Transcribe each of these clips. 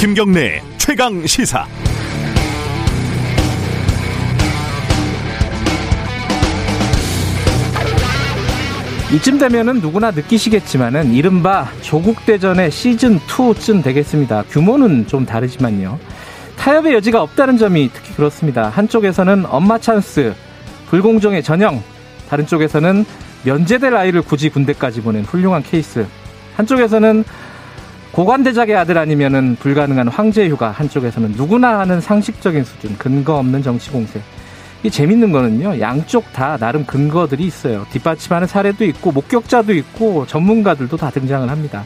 김경래 최강 시사. 이쯤 되면은 누구나 느끼시겠지만은 이른바 조국 대전의 시즌 2쯤 되겠습니다. 규모는 좀 다르지만요. 타협의 여지가 없다는 점이 특히 그렇습니다. 한쪽에서는 엄마 찬스, 불공정의 전형, 다른 쪽에서는 면제될 아이를 굳이 군대까지 보낸 훌륭한 케이스. 한쪽에서는 고관대작의 아들 아니면은 불가능한 황제 휴가, 한쪽에서는 누구나 하는 상식적인 수준, 근거 없는 정치 공세. 이 재밌는 거는요, 양쪽 다 나름 근거들이 있어요. 뒷받침하는 사례도 있고, 목격자도 있고, 전문가들도 다 등장을 합니다.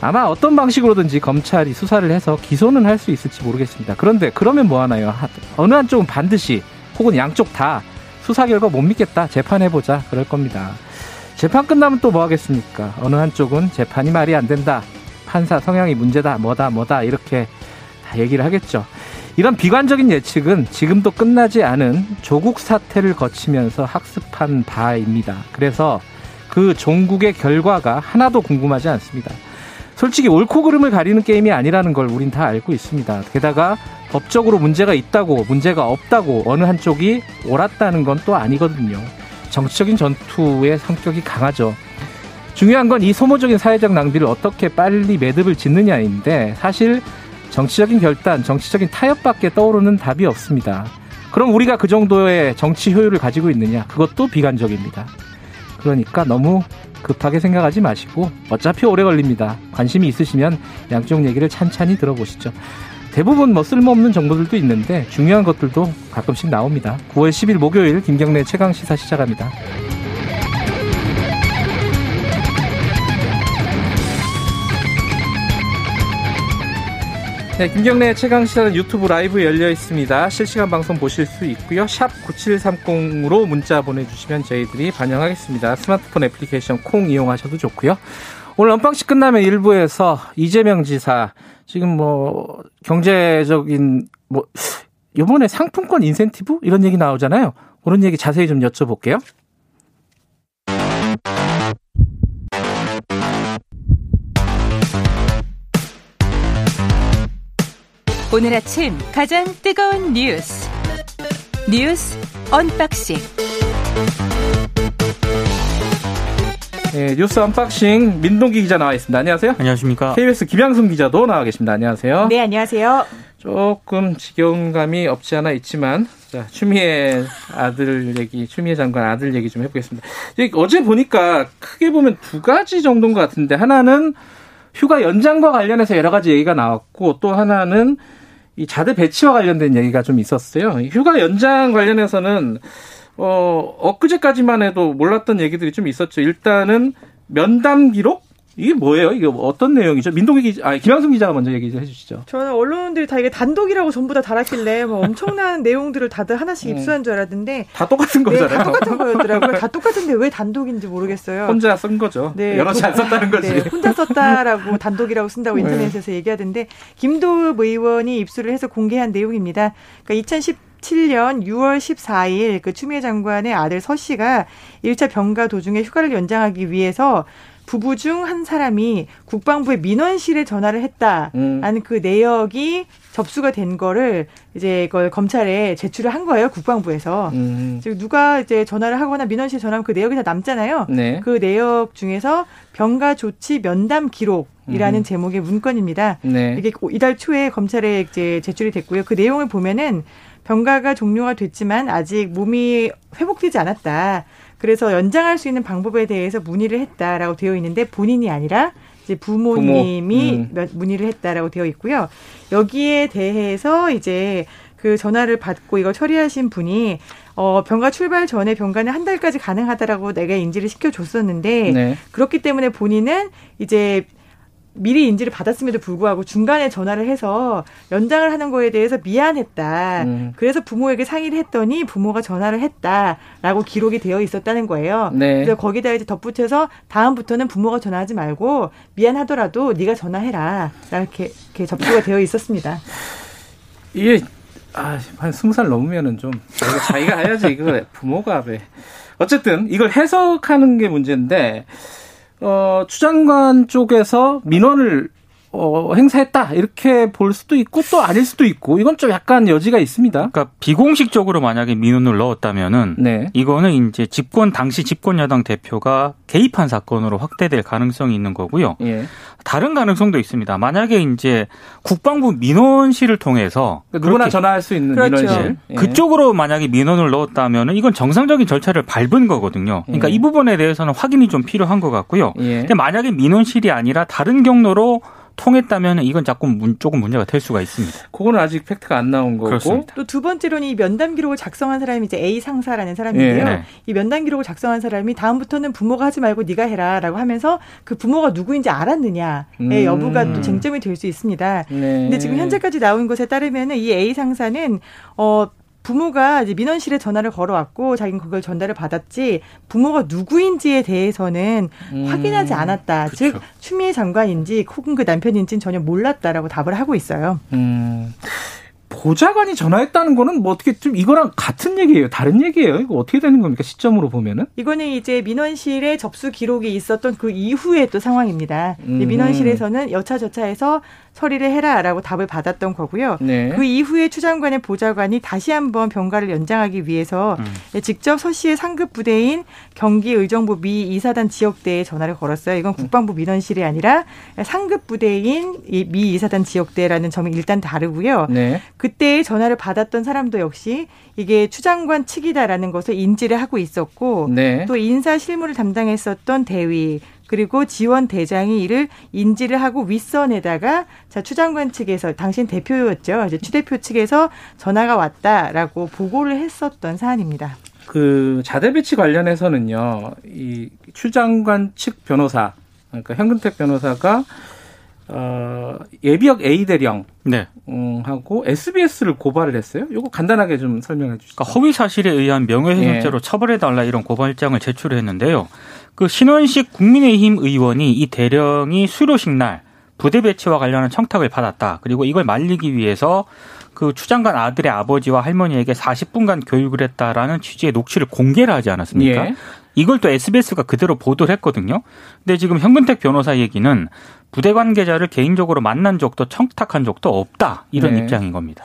아마 어떤 방식으로든지 검찰이 수사를 해서 기소는 할 수 있을지 모르겠습니다. 그런데 그러면 뭐 하나요? 어느 한쪽은 반드시 혹은 양쪽 다 수사 결과 못 믿겠다. 재판해보자. 그럴 겁니다. 재판 끝나면 또 뭐 하겠습니까? 어느 한쪽은 재판이 말이 안 된다. 판사 성향이 문제다. 뭐다, 뭐다. 이렇게 다 얘기를 하겠죠. 이런 비관적인 예측은 지금도 끝나지 않은 조국 사태를 거치면서 학습한 바입니다. 그래서 그 종국의 결과가 하나도 궁금하지 않습니다. 솔직히 옳고 그름을 가리는 게임이 아니라는 걸 우린 다 알고 있습니다. 게다가 법적으로 문제가 있다고 문제가 없다고 어느 한쪽이 옳았다는 건 또 아니거든요. 정치적인 전투의 성격이 강하죠. 중요한 건 이 소모적인 사회적 낭비를 어떻게 빨리 매듭을 짓느냐인데 사실 정치적인 결단, 정치적인 타협밖에 떠오르는 답이 없습니다. 그럼 우리가 그 정도의 정치 효율을 가지고 있느냐? 그것도 비관적입니다. 그러니까 너무 급하게 생각하지 마시고 어차피 오래 걸립니다. 관심이 있으시면 양쪽 얘기를 찬찬히 들어보시죠. 대부분 뭐 쓸모없는 정보들도 있는데 중요한 것들도 가끔씩 나옵니다. 9월 10일 목요일 김경래 최강 시사 시작합니다. 네, 김경래 최강 시사는 유튜브 라이브 열려 있습니다. 실시간 방송 보실 수 있고요. 샵 9730으로 문자 보내주시면 저희들이 반영하겠습니다. 스마트폰 애플리케이션 콩 이용하셔도 좋고요. 오늘 언박싱 끝나면 1부에서 이재명 지사 지금 뭐 경제적인 뭐 이번에 상품권 인센티브 이런 얘기 나오잖아요. 그런 얘기 자세히 좀 여쭤볼게요. 오늘 아침 가장 뜨거운 뉴스 뉴스 언박싱 네, 뉴스 언박싱 민동기 기자 나와 있습니다. 안녕하세요. 안녕하십니까. KBS 김양순 기자도 나와 계십니다. 안녕하세요. 네, 안녕하세요. 조금 지겨운 감이 없지 않아 있지만 자, 추미애 아들 얘기, 추미애 장관 아들 얘기 좀 해보겠습니다. 어제 보니까 크게 보면 두 가지 정도인 것 같은데 하나는 휴가 연장과 관련해서 여러 가지 얘기가 나왔고 또 하나는 이 자대 배치와 관련된 얘기가 좀 있었어요. 휴가 연장 관련해서는 어 엊그제까지만 해도 몰랐던 얘기들이 좀 있었죠. 일단은 면담 기록 이게 뭐예요? 이게 어떤 내용이죠? 민동기 기자, 아 김양승 기자가 먼저 얘기 좀 해주시죠. 저는 언론들이 다 이게 단독이라고 전부 다 달았길래 뭐 엄청난 내용들을 다들 하나씩 음. 입수한 줄 알았는데 다 똑같은 네, 거잖아요. 다 똑같은 거였더라고요. 다 똑같은데 왜 단독인지 모르겠어요. 혼자 쓴 거죠. 네, 여럿이 안 썼다는 거지. 네, 혼자 썼다라고 단독이라고 쓴다고 네. 인터넷에서 얘기하던데 김도읍 의원이 입수를 해서 공개한 내용입니다. 그러니까 2010 2017년 6월 14일 그 추미애 장관의 아들 서 씨가 1차 병가 도중에 휴가를 연장하기 위해서 부부 중 한 사람이 국방부의 민원실에 전화를 했다라는 음. 그 내역이 접수가 된 거를 이제 그걸 검찰에 제출을 한 거예요 국방부에서 음. 즉 누가 이제 전화를 하거나 민원실 전화하면 그 내역이 다 남잖아요. 네. 그 내역 중에서 병가 조치 면담 기록 이라는 음. 제목의 문건입니다. 네. 이게 이달 초에 검찰에 이제 제출이 됐고요. 그 내용을 보면은 병가가 종료가 됐지만 아직 몸이 회복되지 않았다. 그래서 연장할 수 있는 방법에 대해서 문의를 했다라고 되어 있는데 본인이 아니라 이제 부모님이 부모. 음. 문의를 했다라고 되어 있고요. 여기에 대해서 이제 그 전화를 받고 이걸 처리하신 분이 어, 병가 출발 전에 병가는 한 달까지 가능하다라고 내가 인지를 시켜줬었는데 네. 그렇기 때문에 본인은 이제 미리 인지를 받았음에도 불구하고 중간에 전화를 해서 연장을 하는 거에 대해서 미안했다. 음. 그래서 부모에게 상의를 했더니 부모가 전화를 했다라고 기록이 되어 있었다는 거예요. 네. 그래서 거기다 이제 덧붙여서 다음부터는 부모가 전화하지 말고 미안하더라도 네가 전화해라. 이렇게, 이렇게 접수가 되어 있었습니다. 이게 아, 한 스무 살 넘으면은 좀 자기가, 자기가 해야지 이거 부모가 왜 어쨌든 이걸 해석하는 게 문제인데 어, 추장관 쪽에서 민원을 어, 행사했다 이렇게 볼 수도 있고 또 아닐 수도 있고 이건 좀 약간 여지가 있습니다. 그러니까 비공식적으로 만약에 민원을 넣었다면은 네. 이거는 이제 집권 당시 집권 여당 대표가 개입한 사건으로 확대될 가능성이 있는 거고요. 예. 다른 가능성도 있습니다. 만약에 이제 국방부 민원실을 통해서 그러니까 누구나 전화할 수 있는 그렇죠. 민원실 예. 그쪽으로 만약에 민원을 넣었다면은 이건 정상적인 절차를 밟은 거거든요. 그러니까 예. 이 부분에 대해서는 확인이 좀 필요한 것 같고요. 예. 근데 만약에 민원실이 아니라 다른 경로로 통했다면 이건 조금 문, 조금 문제가 될 수가 있습니다. 그거는 아직 팩트가 안 나온 거고. 또 두 번째로는 이 면담 기록을 작성한 사람이 이제 A 상사라는 사람인데요. 네. 이 면담 기록을 작성한 사람이 다음부터는 부모가 하지 말고 네가 해라라고 하면서 그 부모가 누구인지 알았느냐의 음. 여부가 또 쟁점이 될 수 있습니다. 네. 근데 지금 현재까지 나온 것에 따르면은 이 A 상사는 어 부모가 이제 민원실에 전화를 걸어왔고 자기는 그걸 전달을 받았지 부모가 누구인지에 대해서는 음, 확인하지 않았다. 그쵸. 즉 추미애 장관인지 혹은 그 남편인지는 전혀 몰랐다라고 답을 하고 있어요. 음. 보좌관이 전화했다는 거는 뭐 어떻게 좀 이거랑 같은 얘기예요? 다른 얘기예요? 이거 어떻게 되는 겁니까? 시점으로 보면은? 이거는 이제 민원실에 접수 기록이 있었던 그 이후의 또 상황입니다. 음. 민원실에서는 여차저차해서 처리를 해라라고 답을 받았던 거고요. 네. 그 이후에 추 장관의 보좌관이 다시 한번 병가를 연장하기 위해서 음. 직접 서 씨의 상급 부대인 경기 의정부 미 이사단 지역대에 전화를 걸었어요. 이건 국방부 민원실이 아니라 상급 부대인 미 이사단 지역대라는 점이 일단 다르고요. 네. 그때 전화를 받았던 사람도 역시 이게 추 장관 측이다라는 것을 인지를 하고 있었고 네. 또 인사 실무를 담당했었던 대위 그리고 지원 대장이 이를 인지를 하고 윗선에다가 자 추장관 측에서 당신 대표였죠. 이제 추 대표 측에서 전화가 왔다라고 보고를 했었던 사안입니다. 그 자대 배치 관련해서는요. 이 추장관 측 변호사 그러니까 현근택 변호사가 어, 예비역 A 대령 네. 음, 하고 SBS를 고발을 했어요. 이거 간단하게 좀 설명해 주시죠. 그러니까 허위 사실에 의한 명예훼손죄로 예. 처벌해 달라 이런 고발장을 제출했는데요. 그 신원식 국민의힘 의원이 이 대령이 수료식 날 부대 배치와 관련한 청탁을 받았다. 그리고 이걸 말리기 위해서 그 추장관 아들의 아버지와 할머니에게 40분간 교육을 했다라는 취지의 녹취를 공개를 하지 않았습니까? 예. 이걸 또 SBS가 그대로 보도를 했거든요. 근데 지금 현근택 변호사 얘기는 부대 관계자를 개인적으로 만난 적도 청탁한 적도 없다. 이런 네. 입장인 겁니다.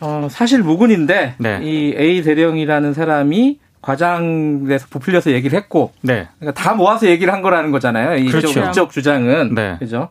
어, 사실 무근인데 네. 이 A 대령이라는 사람이 과장돼서 부풀려서 얘기를 했고, 네. 그러니까 다 모아서 얘기를 한 거라는 거잖아요. 이쪽, 그렇죠. 이쪽 주장은 네. 그죠.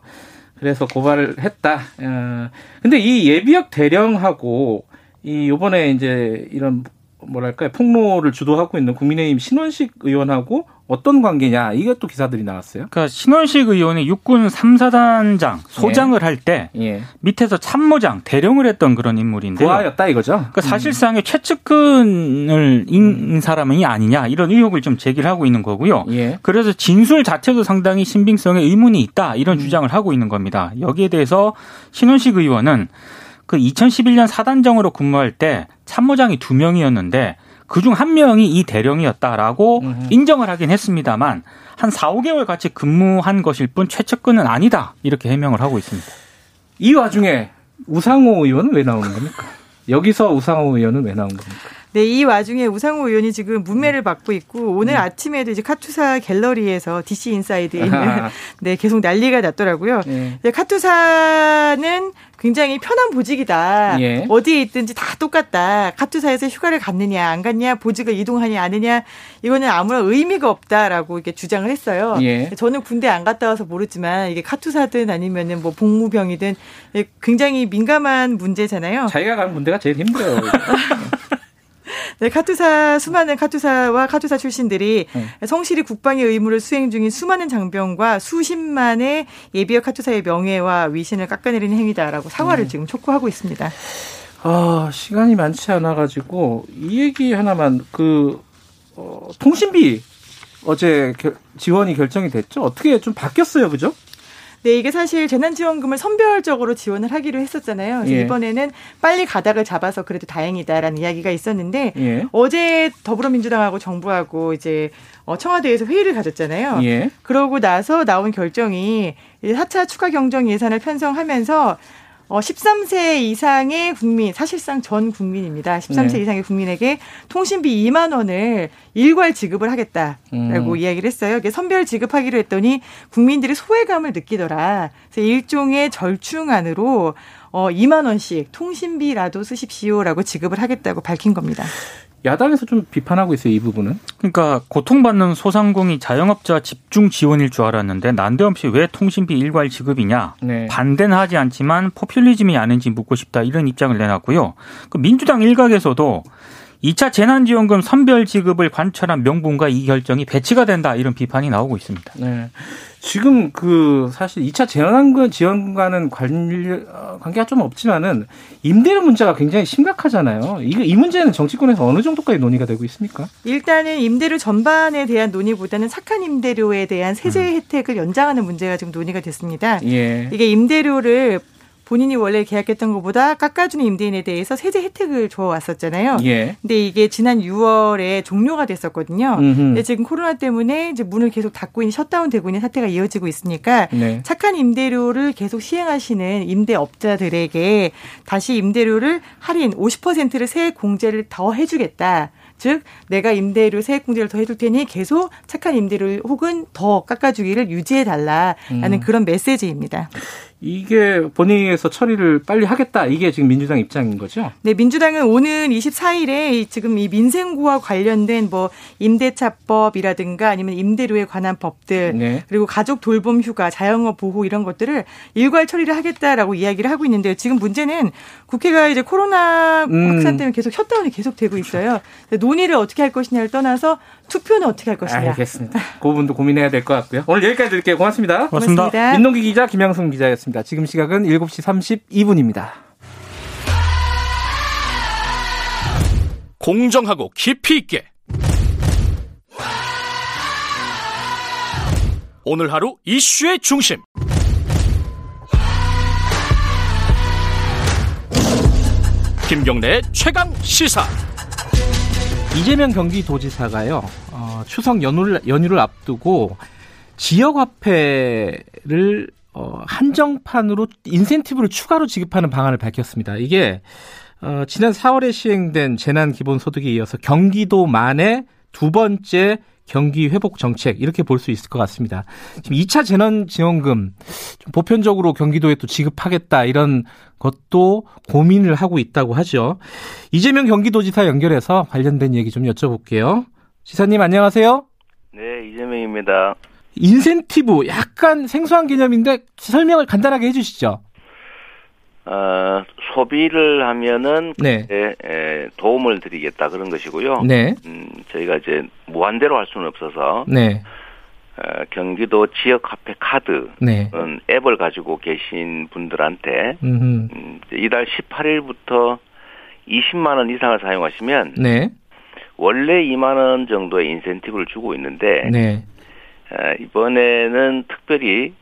그래서 고발을 했다. 어, 근데 이 예비역 대령하고 이 요번에 이제 이런 뭐랄까요 폭로를 주도하고 있는 국민의힘 신원식 의원하고 어떤 관계냐 이것도 기사들이 나왔어요. 그러니까 신원식 의원이 육군 3사단장 소장을 예. 할때 예. 밑에서 참모장 대령을 했던 그런 인물인데 부하였다 이거죠. 그러니까 사실상의 음. 최측근을 인 음. 사람이 아니냐 이런 의혹을 좀 제기를 하고 있는 거고요. 예. 그래서 진술 자체도 상당히 신빙성에 의문이 있다 이런 음. 주장을 하고 있는 겁니다. 여기에 대해서 신원식 의원은 그 2011년 사단정으로 근무할 때 참모장이 두 명이었는데 그중 한 명이 이 대령이었다라고 음흠. 인정을 하긴 했습니다만 한 4, 5개월 같이 근무한 것일 뿐 최측근은 아니다. 이렇게 해명을 하고 있습니다. 이 와중에 우상호 의원은 왜 나오는 겁니까? 여기서 우상호 의원은 왜 나온 겁니까? 네, 이 와중에 우상호 의원이 지금 문매를 받고 있고 오늘 음. 아침에도 이제 카투사 갤러리에서 DC 인사이드에 있는 네, 계속 난리가 났더라고요. 네. 네, 카투사는 굉장히 편한 보직이다. 예. 어디에 있든지 다 똑같다. 카투사에서 휴가를 갔느냐 안 갔냐 보직을 이동하냐 아느냐 이거는 아무런 의미가 없다라고 이렇게 주장을 했어요. 예. 저는 군대 안 갔다 와서 모르지만 이게 카투사든 아니면은 뭐 복무병이든 굉장히 민감한 문제잖아요. 자기가 가는 군대가 제일 힘들어요. 네, 카투사 수많은 카투사와 카투사 출신들이 네. 성실히 국방의 의무를 수행 중인 수많은 장병과 수십만의 예비역 카투사의 명예와 위신을 깎아내리는 행위다라고 사과를 네. 지금 촉구하고 있습니다. 아, 시간이 많지 않아 가지고 이 얘기 하나만 그 어, 통신비 어제 결, 지원이 결정이 됐죠. 어떻게 좀 바뀌었어요, 그죠? 네, 이게 사실 재난지원금을 선별적으로 지원을 하기로 했었잖아요. 그래서 예. 이번에는 빨리 가닥을 잡아서 그래도 다행이다라는 이야기가 있었는데 예. 어제 더불어민주당하고 정부하고 이제 어, 청와대에서 회의를 가졌잖아요. 예. 그러고 나서 나온 결정이 4차 추가 경정 예산을 편성하면서 어, 13세 이상의 국민, 사실상 전 국민입니다. 13세 네. 이상의 국민에게 통신비 2만 원을 일괄 지급을 하겠다라고 음. 이야기를 했어요. 이게 선별 지급하기로 했더니 국민들이 소외감을 느끼더라. 그래서 일종의 절충안으로 어, 2만 원씩 통신비라도 쓰십시오라고 지급을 하겠다고 밝힌 겁니다. 야당에서 좀 비판하고 있어요, 이 부분은. 그러니까 고통받는 소상공인 자영업자 집중 지원일 줄 알았는데 난데없이 왜 통신비 일괄 지급이냐. 네. 반대는 하지 않지만 포퓰리즘이 아닌지 묻고 싶다 이런 입장을 내놨고요. 그 민주당 일각에서도 2차 재난지원금 선별 지급을 관철한 명분과 이 결정이 배치가 된다 이런 비판이 나오고 있습니다. 네. 지금 그 사실 2차 재난지원금 지원과는 관리, 어, 관계가 좀 없지만은 임대료 문제가 굉장히 심각하잖아요. 이, 이 문제는 정치권에서 어느 정도까지 논의가 되고 있습니까? 일단은 임대료 전반에 대한 논의보다는 착한 임대료에 대한 세제 음. 혜택을 연장하는 문제가 지금 논의가 됐습니다. 예. 이게 임대료를 본인이 원래 계약했던 것보다 깎아주는 임대인에 대해서 세제 혜택을 줘 왔었잖아요. 예. 근데 이게 지난 6월에 종료가 됐었거든요. 음흠. 근데 지금 코로나 때문에 이제 문을 계속 닫고 있는 셧다운 되고 있는 사태가 이어지고 있으니까 네. 착한 임대료를 계속 시행하시는 임대업자들에게 다시 임대료를 할인 50%를 세액 공제를 더 해주겠다. 즉 내가 임대료 세액 공제를 더 해줄 테니 계속 착한 임대료 혹은 더 깎아주기를 유지해 달라라는 음. 그런 메시지입니다. 이게 본회의에서 처리를 빨리 하겠다. 이게 지금 민주당 입장인 거죠? 네, 민주당은 오는 24일에 지금 이 민생구와 관련된 뭐 임대차법이라든가 아니면 임대료에 관한 법들 네. 그리고 가족 돌봄 휴가, 자영업 보호 이런 것들을 일괄 처리를 하겠다라고 이야기를 하고 있는데요. 지금 문제는 국회가 이제 코로나 음. 확산 때문에 계속 셧다운이 계속 되고 있어요. 논의를 어떻게 할 것이냐를 떠나서 투표는 어떻게 할 것이냐. 알겠습니다. 그 부분도 고민해야 될 것 같고요. 오늘 여기까지 드릴게요. 고맙습니다. 고맙습니다. 고맙습니다. 민동기 기자, 김양순 기자였습니다. 지금 시각은 7시 32분입니다. 공정하고 깊이 있게 오늘 하루 이슈의 중심 김경래 최강 시사 이재명 경기도지사가요 어, 추석 연휴를, 연휴를 앞두고 지역화폐를 어, 한정판으로 인센티브를 추가로 지급하는 방안을 밝혔습니다. 이게 어, 지난 4월에 시행된 재난기본소득에 이어서 경기도만의 두 번째 경기 회복 정책 이렇게 볼 수 있을 것 같습니다. 지금 2차 재난 지원금 좀 보편적으로 경기도에 또 지급하겠다 이런 것도 고민을 하고 있다고 하죠. 이재명 경기도지사 연결해서 관련된 얘기 좀 여쭤볼게요. 지사님 안녕하세요. 네, 이재명입니다. 인센티브 약간 생소한 개념인데 설명을 간단하게 해주시죠. 어, 소비를 하면은 네. 에, 도움을 드리겠다 그런 것이고요. 네. 음, 저희가 이제 무한대로 할 수는 없어서 네. 어, 경기도 지역 화폐 카드 네. 앱을 가지고 계신 분들한테 음, 이달 18일부터 20만 원 이상을 사용하시면 네. 원래 2만 원 정도의 인센티브를 주고 있는데 네. 이번에는 특별히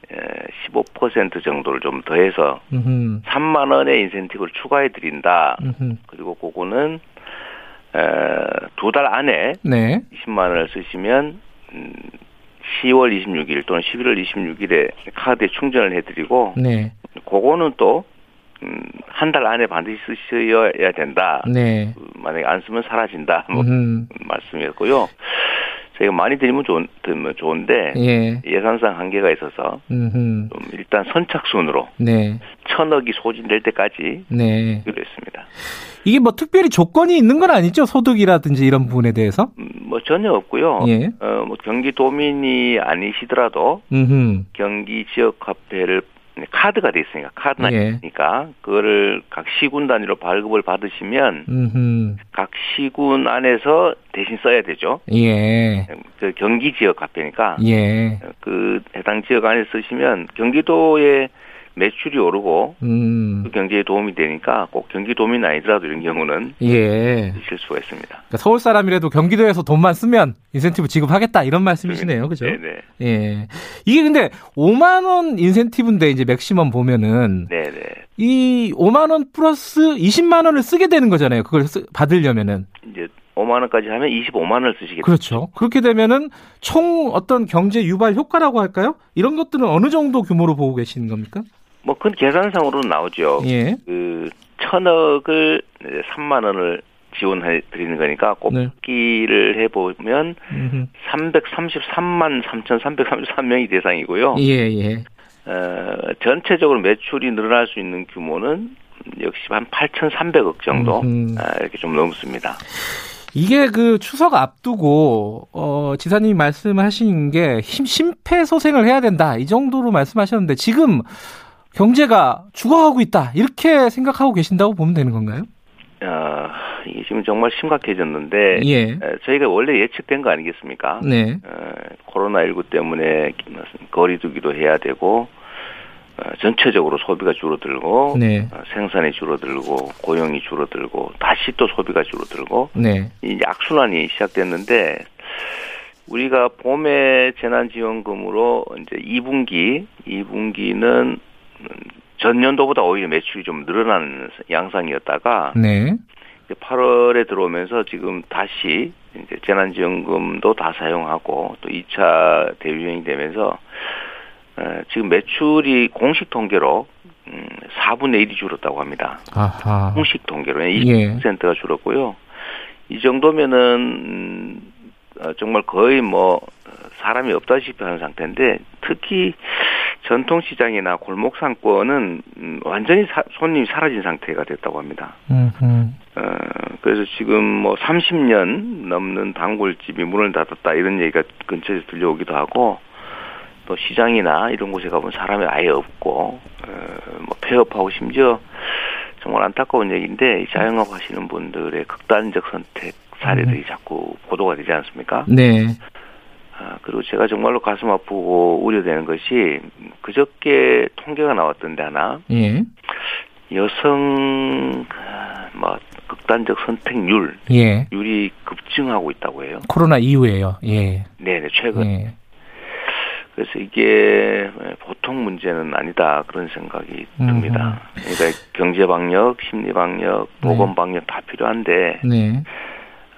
15% 정도를 좀 더해서 음흠. 3만 원의 인센티브를 추가해 드린다. 그리고 그거는 두 달 안에 네. 20만 원을 쓰시면 10월 음, 26일 또는 11월 26일에 카드에 충전을 해드리고 네. 그거는 또 음, 한 달 안에 반드시 쓰셔야 된다. 네. 만약에 안 쓰면 사라진다. 뭐 말씀이었고요. 저희가 많이 드리면 좋은, 드리면 좋은데 예. 산상 한계가 있어서 음흠. 좀 일단 선착순으로 네. 천억이 소진될 때까지 네. 했습니다. 이게 뭐 특별히 조건이 있는 건 아니죠? 소득이라든지 이런 부분에 대해서? 음, 뭐 전혀 없고요. 예. 어, 뭐 경기도민이 아니시더라도 음흠. 경기 지역 화폐를 카드가 돼 있으니까 카드나 예. 있으니까 그거를 각 시군 단위로 발급을 받으시면 음흠. 각 시군 안에서 대신 써야 되죠. 예. 그 경기 지역 화폐니까 예. 그 해당 지역 안에 쓰시면 경기도의 매출이 오르고 음. 그 경제에 도움이 되니까 꼭 경기도민 아니더라도 이런 경우는 예. 있을 수가 있습니다. 그러니까 서울 사람이라도 경기도에서 돈만 쓰면 인센티브 지급하겠다 이런 말씀이시네요, 그죠? 네네. 예. 이게 근데 5만 원 인센티브인데 이제 맥시멈 보면은 네네. 이 5만 원 플러스 20만 원을 쓰게 되는 거잖아요. 그걸 쓰, 받으려면은 이제 5만 원까지 하면 25만 원을 쓰시겠죠. 그렇죠. 그렇게 되면은 총 어떤 경제 유발 효과라고 할까요? 이런 것들은 어느 정도 규모로 보고 계시는 겁니까? 뭐 그건 계산상으로는 나오죠. 예. 그 천억을 3만 원을 지원해 드리는 거니까 곱기를 네. 해보면 음흠. 333만 3,333명이 대상이고요. 예, 예. 어, 전체적으로 매출이 늘어날 수 있는 규모는 역시 한 8,300억 정도 아, 이렇게 좀 넘습니다. 이게 그 추석 앞두고 어 지사님이 말씀하신 게 심폐소생을 해야 된다 이 정도로 말씀하셨는데 지금 경제가 죽어가고 있다 이렇게 생각하고 계신다고 보면 되는 건가요? 아 이게 지금 정말 심각해졌는데 예. 저희가 원래 예측된 거 아니겠습니까? 네. 어, 코로나 19 때문에 거리두기도 해야 되고 어, 전체적으로 소비가 줄어들고 네. 어, 생산이 줄어들고 고용이 줄어들고 다시 또 소비가 줄어들고 네. 이 악순환이 시작됐는데 우리가 봄에 재난지원금으로 이제 2분기 2분기는 전년도보다 오히려 매출이 좀 늘어나는 양상이었다가 네. 8월에 들어오면서 지금 다시 이제 재난지원금도 다 사용하고 또 2차 대유행이 되면서 지금 매출이 공식 통계로 4분의 음, 1이 줄었다고 합니다. 아하. 공식 통계로 20%가 예. 줄었고요. 이 정도면은 음, 어, 정말 거의 뭐 사람이 없다시피 하는 상태인데 특히 전통시장이나 골목 상권은 음, 완전히 사, 손님이 사라진 상태가 됐다고 합니다. 어, 그래서 지금 뭐 30년 넘는 단골집이 문을 닫았다 이런 얘기가 근처에서 들려오기도 하고 또 시장이나 이런 곳에 가보면 사람이 아예 없고 어, 뭐 폐업하고 심지어 정말 안타까운 얘기인데 자영업 하시는 분들의 극단적 선택 사례들이 음. 자꾸 보도가 되지 않습니까? 네. 아, 그리고 제가 정말로 가슴 아프고 우려되는 것이 그저께 통계가 나왔던데 하나 예. 여성 뭐 극단적 선택률 예. 율이 급증하고 있다고 해요. 코로나 이후에요. 예. 네 네 최근. 예. 그래서 이게 보통 문제는 아니다 그런 생각이 듭니다. 음. 그러니까 경제 방역, 심리 방역, 네. 보건 방역 다 필요한데 네.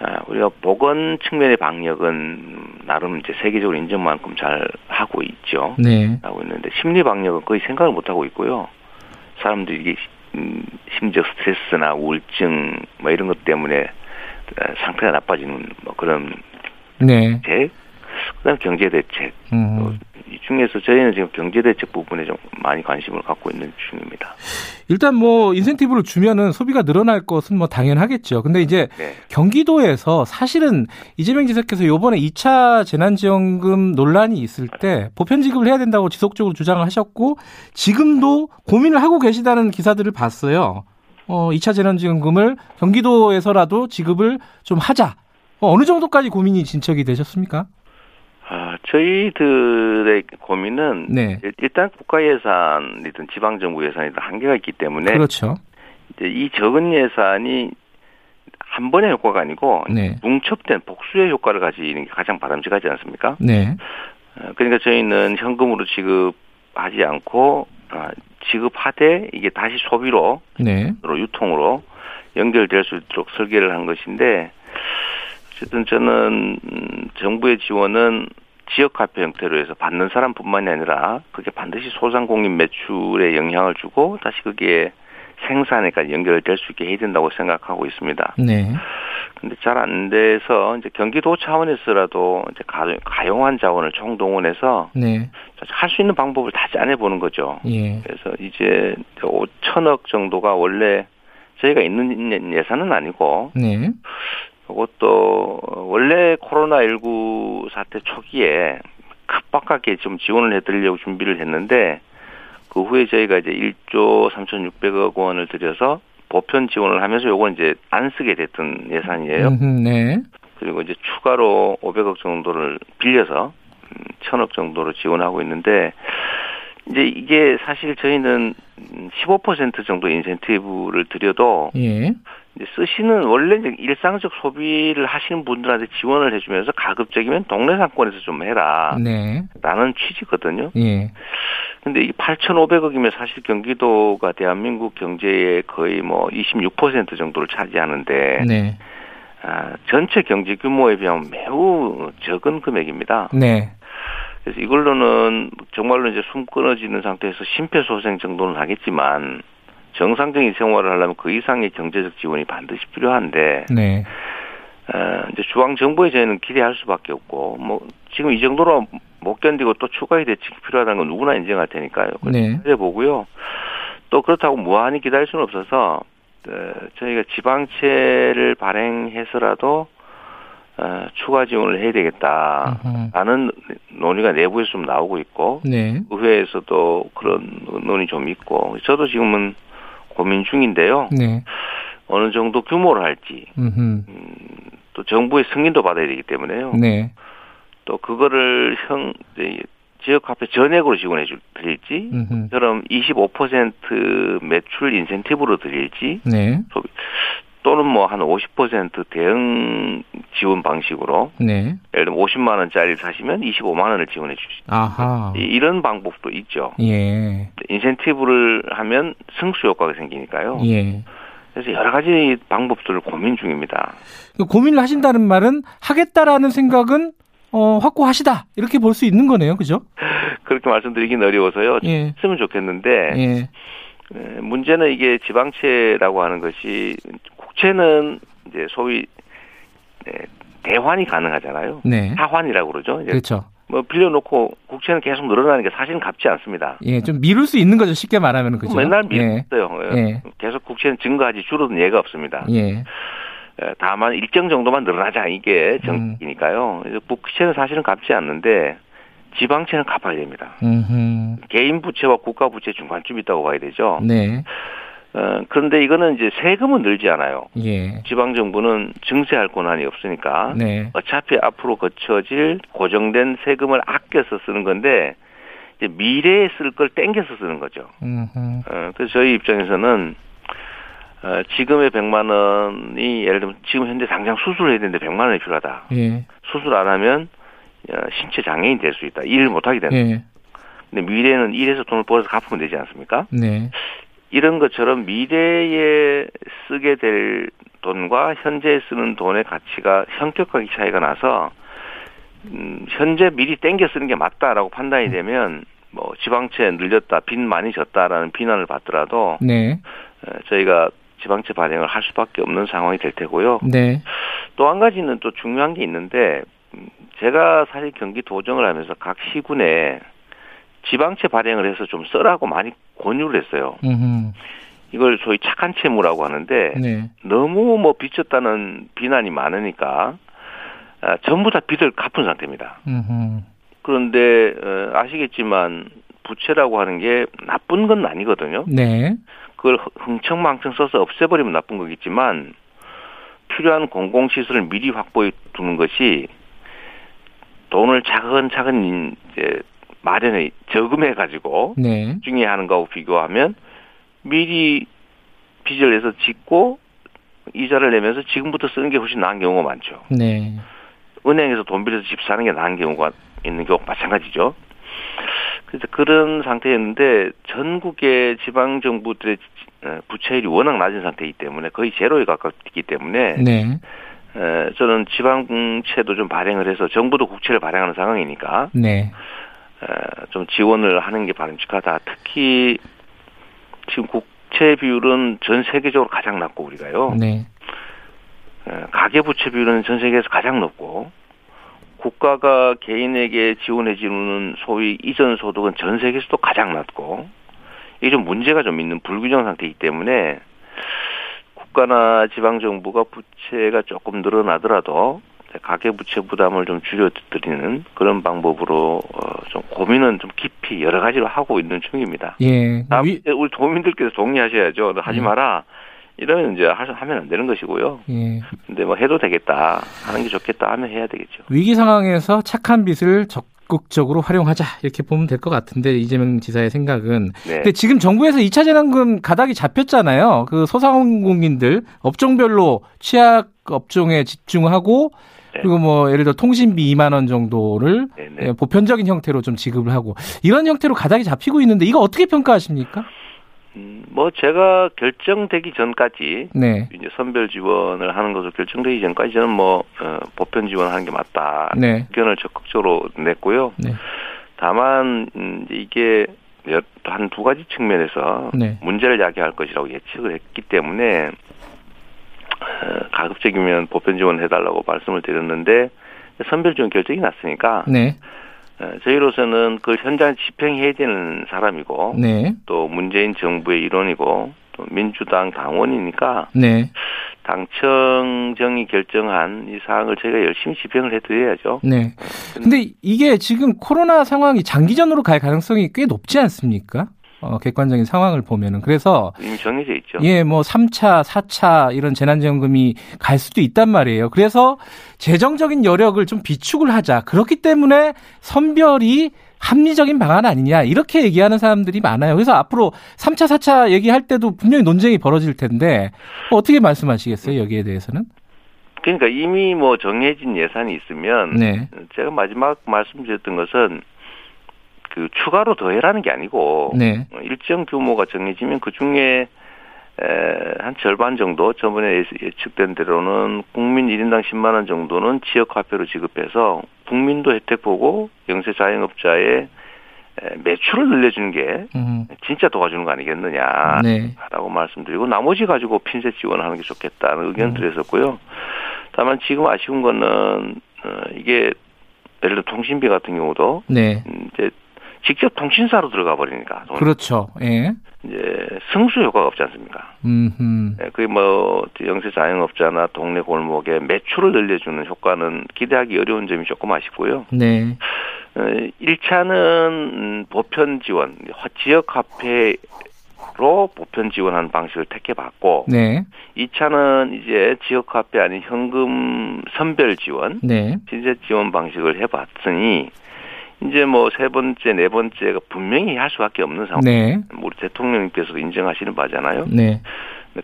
아, 우리가 보건 측면의 방역은 나름 이제 세계적으로 인정만큼 잘 하고 있죠. 네. 하고 있는데 심리 방역은 거의 생각을 못 하고 있고요. 사람들이 이게 음, 심적 스트레스나 우울증 뭐 이런 것 때문에 상태가 나빠지는 뭐 그런 네. 제 그다음 경제 대책. 음. 이 중에서 저희는 지금 경제 대책 부분에 좀 많이 관심을 갖고 있는 중입니다. 일단 뭐 인센티브를 주면은 소비가 늘어날 것은 뭐 당연하겠죠. 근데 이제 네. 경기도에서 사실은 이재명 지사께서 요번에 2차 재난지원금 논란이 있을 때 보편 지급을 해야 된다고 지속적으로 주장을 하셨고 지금도 고민을 하고 계시다는 기사들을 봤어요. 어, 2차 재난지원금을 경기도에서라도 지급을 좀 하자. 어, 어느 정도까지 고민이 진척이 되셨습니까? 아, 저희들의 고민은 네. 일단 국가 예산이든 지방 정부 예산이든 한계가 있기 때문에 그렇죠. 이제 이 적은 예산이 한 번의 효과가 아니고 네. 뭉첩된 복수의 효과를 가지는 게 가장 바람직하지 않습니까? 네. 어, 그러니까 저희는 현금으로 지급하지 않고 아, 지급하되 이게 다시 소비로 네. 유통으로 연결될 수 있도록 설계를 한 것인데 어쨌든 저는 음, 정부의 지원은 지역 화폐 형태로 해서 받는 사람뿐만이 아니라 그게 반드시 소상공인 매출에 영향을 주고 다시 그게 생산에까지 연결될 수 있게 해야 된다고 생각하고 있습니다. 네. 근데 잘 안 돼서 이제 경기도 차원에서라도 이제 가용한 자원을 총동원해서 네. 할수 있는 방법을 다 짜내 보는 거죠. 예. 그래서 이제 5천억 정도가 원래 저희가 있는 예산은 아니고 네. 그것도 원래 코로나19 사태 초기에 급박하게 좀 지원을 해드리려고 준비를 했는데 그 후에 저희가 이제 1조 3,600억 원을 들여서 보편 지원을 하면서 요건 이제 안 쓰게 됐던 예산이에요. 네. 그리고 이제 추가로 500억 정도를 빌려서 1,000억 음, 정도로 지원하고 있는데 이제 이게 사실 저희는 15% 정도 인센티브를 드려도 예. 쓰시는 원래 이제 일상적 소비를 하시는 분들한테 지원을 해주면서 가급적이면 동네 상권에서 좀 해라. 네. 라는 취지거든요. 예. 근데 이 8,500억이면 사실 경기도가 대한민국 경제의 거의 뭐 26% 정도를 차지하는데. 네. 아, 전체 경제 규모에 비하면 매우 적은 금액입니다. 네. 그래서 이걸로는 정말로 이제 숨 끊어지는 상태에서 심폐소생 정도는 하겠지만 정상적인 생활을 하려면 그 이상의 경제적 지원이 반드시 필요한데 네. 어, 이제 중앙 정부에 저희는 기대할 수밖에 없고 뭐 지금 이 정도로 못 견디고 또 추가의 대책이 필요하다는 건 누구나 인정할 테니까요. 네. 보고요. 또 그렇다고 무한히 기다릴 수는 없어서 어, 저희가 지방채를 발행해서라도 어, 추가 지원을 해야 되겠다라는 논의가 내부에서 좀 나오고 있고 네. 의회에서도 그런 논의 좀 있고 저도 지금은 고민 중인데요. 네. 어느 정도 규모를 할지 음, 또 정부의 승인도 받아야 되기 때문에요. 네. 또 그거를 형 지역 화폐 전액으로 지원해 줄 드릴지, 그럼 25% 매출 인센티브로 드릴지, 네. 또는 뭐 한 50% 대응 지원 방식으로 네. 예를 들면 50만 원짜리 사시면 25만 원을 지원해 주시. 아하. 이런 방법도 있죠. 예. 인센티브를 하면 승수 효과가 생기니까요. 예. 그래서 여러 가지 방법들을 고민 중입니다. 그 고민을 하신다는 말은 하겠다라는 생각은 어, 확고하시다 이렇게 볼 수 있는 거네요, 그죠? 그렇게 말씀드리긴 어려워서요. 예. 했으면 좋겠는데 예. 문제는 이게 지방채라고 하는 것이 국채는 이제 소위 대환이 가능하잖아요. 네. 하환이라고 그러죠. 그렇죠. 뭐 빌려놓고 국채는 계속 늘어나는 게 사실은 값지 않습니다. 예, 좀 미룰 수 있는 거죠. 쉽게 말하면 그죠. 맨날 미뤘어요. 예. 예. 계속 국채는 증가하지 줄어든 예가 없습니다. 예. 다만 일정 정도만 늘어나자 이게 정책이니까요. 그래서 국채는 사실은 값지 않는데 지방채는 갚아야 됩니다. 음흠. 개인 부채와 국가 부채 중간쯤 있다고 봐야 되죠. 네. 어, 그런데 이거는 이제 세금은 늘지 않아요. 예. 지방 정부는 증세할 권한이 없으니까 네. 어차피 앞으로 거쳐질 고정된 세금을 아껴서 쓰는 건데 이제 미래에 쓸 걸 땡겨서 쓰는 거죠. 어, 그래서 저희 입장에서는 어, 지금의 100만 원이 예를 들면 지금 현재 당장 수술을 해야 되는데 100만 원이 필요하다. 예. 수술 안 하면 어, 신체 장애인 될수 있다. 일을 못 하게 된다. 예. 근데 미래는 일해서 돈을 벌어서 갚으면 되지 않습니까? 네. 이런 것처럼 미래에 쓰게 될 돈과 현재 쓰는 돈의 가치가 현격하게 차이가 나서 음, 현재 미리 땡겨 쓰는 게 맞다라고 판단이 되면 뭐 지방채 늘렸다, 빚 많이 졌다라는 비난을 받더라도 네. 저희가 지방채 발행을 할 수밖에 없는 상황이 될 테고요. 네. 또 한 가지는 또 중요한 게 있는데 음, 제가 사실 경기 도정을 하면서 각 시군에 지방채 발행을 해서 좀 써라고 많이 권유를 했어요. 음흠. 이걸 소위 착한 채무라고 하는데 네. 너무 뭐 빚졌다는 비난이 많으니까 아, 전부 다 빚을 갚은 상태입니다. 음흠. 그런데 어, 아시겠지만 부채라고 하는 게 나쁜 건 아니거든요. 네. 그걸 흥청망청 써서 없애버리면 나쁜 거겠지만 필요한 공공시설을 미리 확보해 두는 것이 돈을 차근차근 이제 마련에 저금해 가지고 네. 중에 하는 거하고 비교하면 미리 빚을 내서 짓고 이자를 내면서 지금부터 쓰는 게 훨씬 나은 경우가 많죠. 네. 은행에서 돈 빌려서 집 사는 게 나은 경우가 있는 경우 마찬가지죠. 그래서 그런 상태였는데 전국의 지방 정부들의 어, 부채율이 워낙 낮은 상태이기 때문에 거의 제로에 가깝기 때문에 네. 저는 지방채도 좀 발행을 해서 정부도 국채를 발행하는 상황이니까 네. 좀 지원을 하는 게 바람직하다. 특히 지금 국채 비율은 전 세계적으로 가장 낮고 우리가요. 네. 가계 부채 비율은 전 세계에서 가장 높고 국가가 개인에게 지원해 주는 소위 이전 소득은 전 세계에서도 가장 낮고 이게 좀 문제가 좀 있는 불균형 상태이기 때문에 국가나 지방 정부가 부채가 조금 늘어나더라도 가계부채 부담을 좀 줄여드리는 그런 방법으로 어, 좀 고민은 좀 깊이 여러 가지로 하고 있는 중입니다. 예. 우리 도민들께서 동의하셔야죠. 하지 예. 마라. 이러면 이제 하면 안 되는 것이고요. 예. 근데 뭐 해도 되겠다. 하는 게 좋겠다 하면 해야 되겠죠. 위기 상황에서 착한 빚을 적극적으로 활용하자. 이렇게 보면 될 것 같은데 이재명 지사의 생각은. 네. 근데 지금 정부에서 2차 재난금 가닥이 잡혔잖아요. 그 소상공인들 업종별로 취약 업종에 집중하고 네. 그리고 뭐 예를 들어 통신비 2만 원 정도를 네네. 네. 예, 보편적인 형태로 좀 지급을 하고 이런 형태로 가닥이 잡히고 있는데 이거 어떻게 평가하십니까? 음, 뭐 제가 결정되기 전까지 네. 이제 선별 지원을 하는 것으로 결정되기 전까지 저는 뭐 어, 보편 지원하는 게 맞다 네. 의견을 적극적으로 냈고요. 네. 다만 음, 이게 한 두 가지 측면에서 네. 문제를 야기할 것이라고 예측을 했기 때문에 어, 가급적이면 보편 지원을 해달라고 말씀을 드렸는데 선별 지원 결정이 났으니까 네. 어, 저희로서는 그 현장 집행해야 되는 사람이고 네. 또 문재인 정부의 일원이고 또 민주당 당원이니까 네. 당청정이 결정한 이 사항을 저희가 열심히 집행을 해드려야죠. 네. 근데 이게 지금 코로나 상황이 장기전으로 갈 가능성이 꽤 높지 않습니까? 어, 객관적인 상황을 보면은. 그래서. 이미 정해져 있죠. 예, 뭐 3차, 4차 이런 재난지원금이 갈 수도 있단 말이에요. 그래서 재정적인 여력을 좀 비축을 하자. 그렇기 때문에 선별이 합리적인 방안 아니냐. 이렇게 얘기하는 사람들이 많아요. 그래서 앞으로 3차, 4차 얘기할 때도 분명히 논쟁이 벌어질 텐데 어떻게 말씀하시겠어요? 여기에 대해서는? 그러니까 이미 뭐 정해진 예산이 있으면 네. 제가 마지막 말씀드렸던 것은 그 추가로 더해라는 게 아니고 네. 일정 규모가 정해지면 그 중에 한 절반 정도 저번에 예측된 대로는 국민 1인당 10만 원 정도는 지역 화폐로 지급해서 국민도 혜택 보고 영세 자영업자의 매출을 늘려주는 게 진짜 도와주는 거 아니겠느냐라고 네. 말씀드리고 나머지 가지고 핀셋 지원하는 게 좋겠다는 의견 음. 드렸었고요. 다만 지금 아쉬운 거는 어, 이게 예를 들어 통신비 같은 경우도 네. 음, 이제 직접 통신사로 들어가 버리니까. 그렇죠. 예. 이제 승수 효과가 없지 않습니까? 음. 예, 그게 뭐 영세 자영업자나 동네 골목에 매출을 늘려주는 효과는 기대하기 어려운 점이 조금 아쉽고요. 네. 1차는 어, 음, 보편 지원, 지역 화폐 로 보편 지원하는 방식을 택해봤고, 네. 2차는 이제 지역 화폐 아닌 현금 선별 지원, 네. 신세 지원 방식을 해봤으니 이제 뭐 세 번째, 네 번째가 분명히 할 수밖에 없는 상황. 네. 우리 대통령님께서도 인정하시는 바잖아요. 네.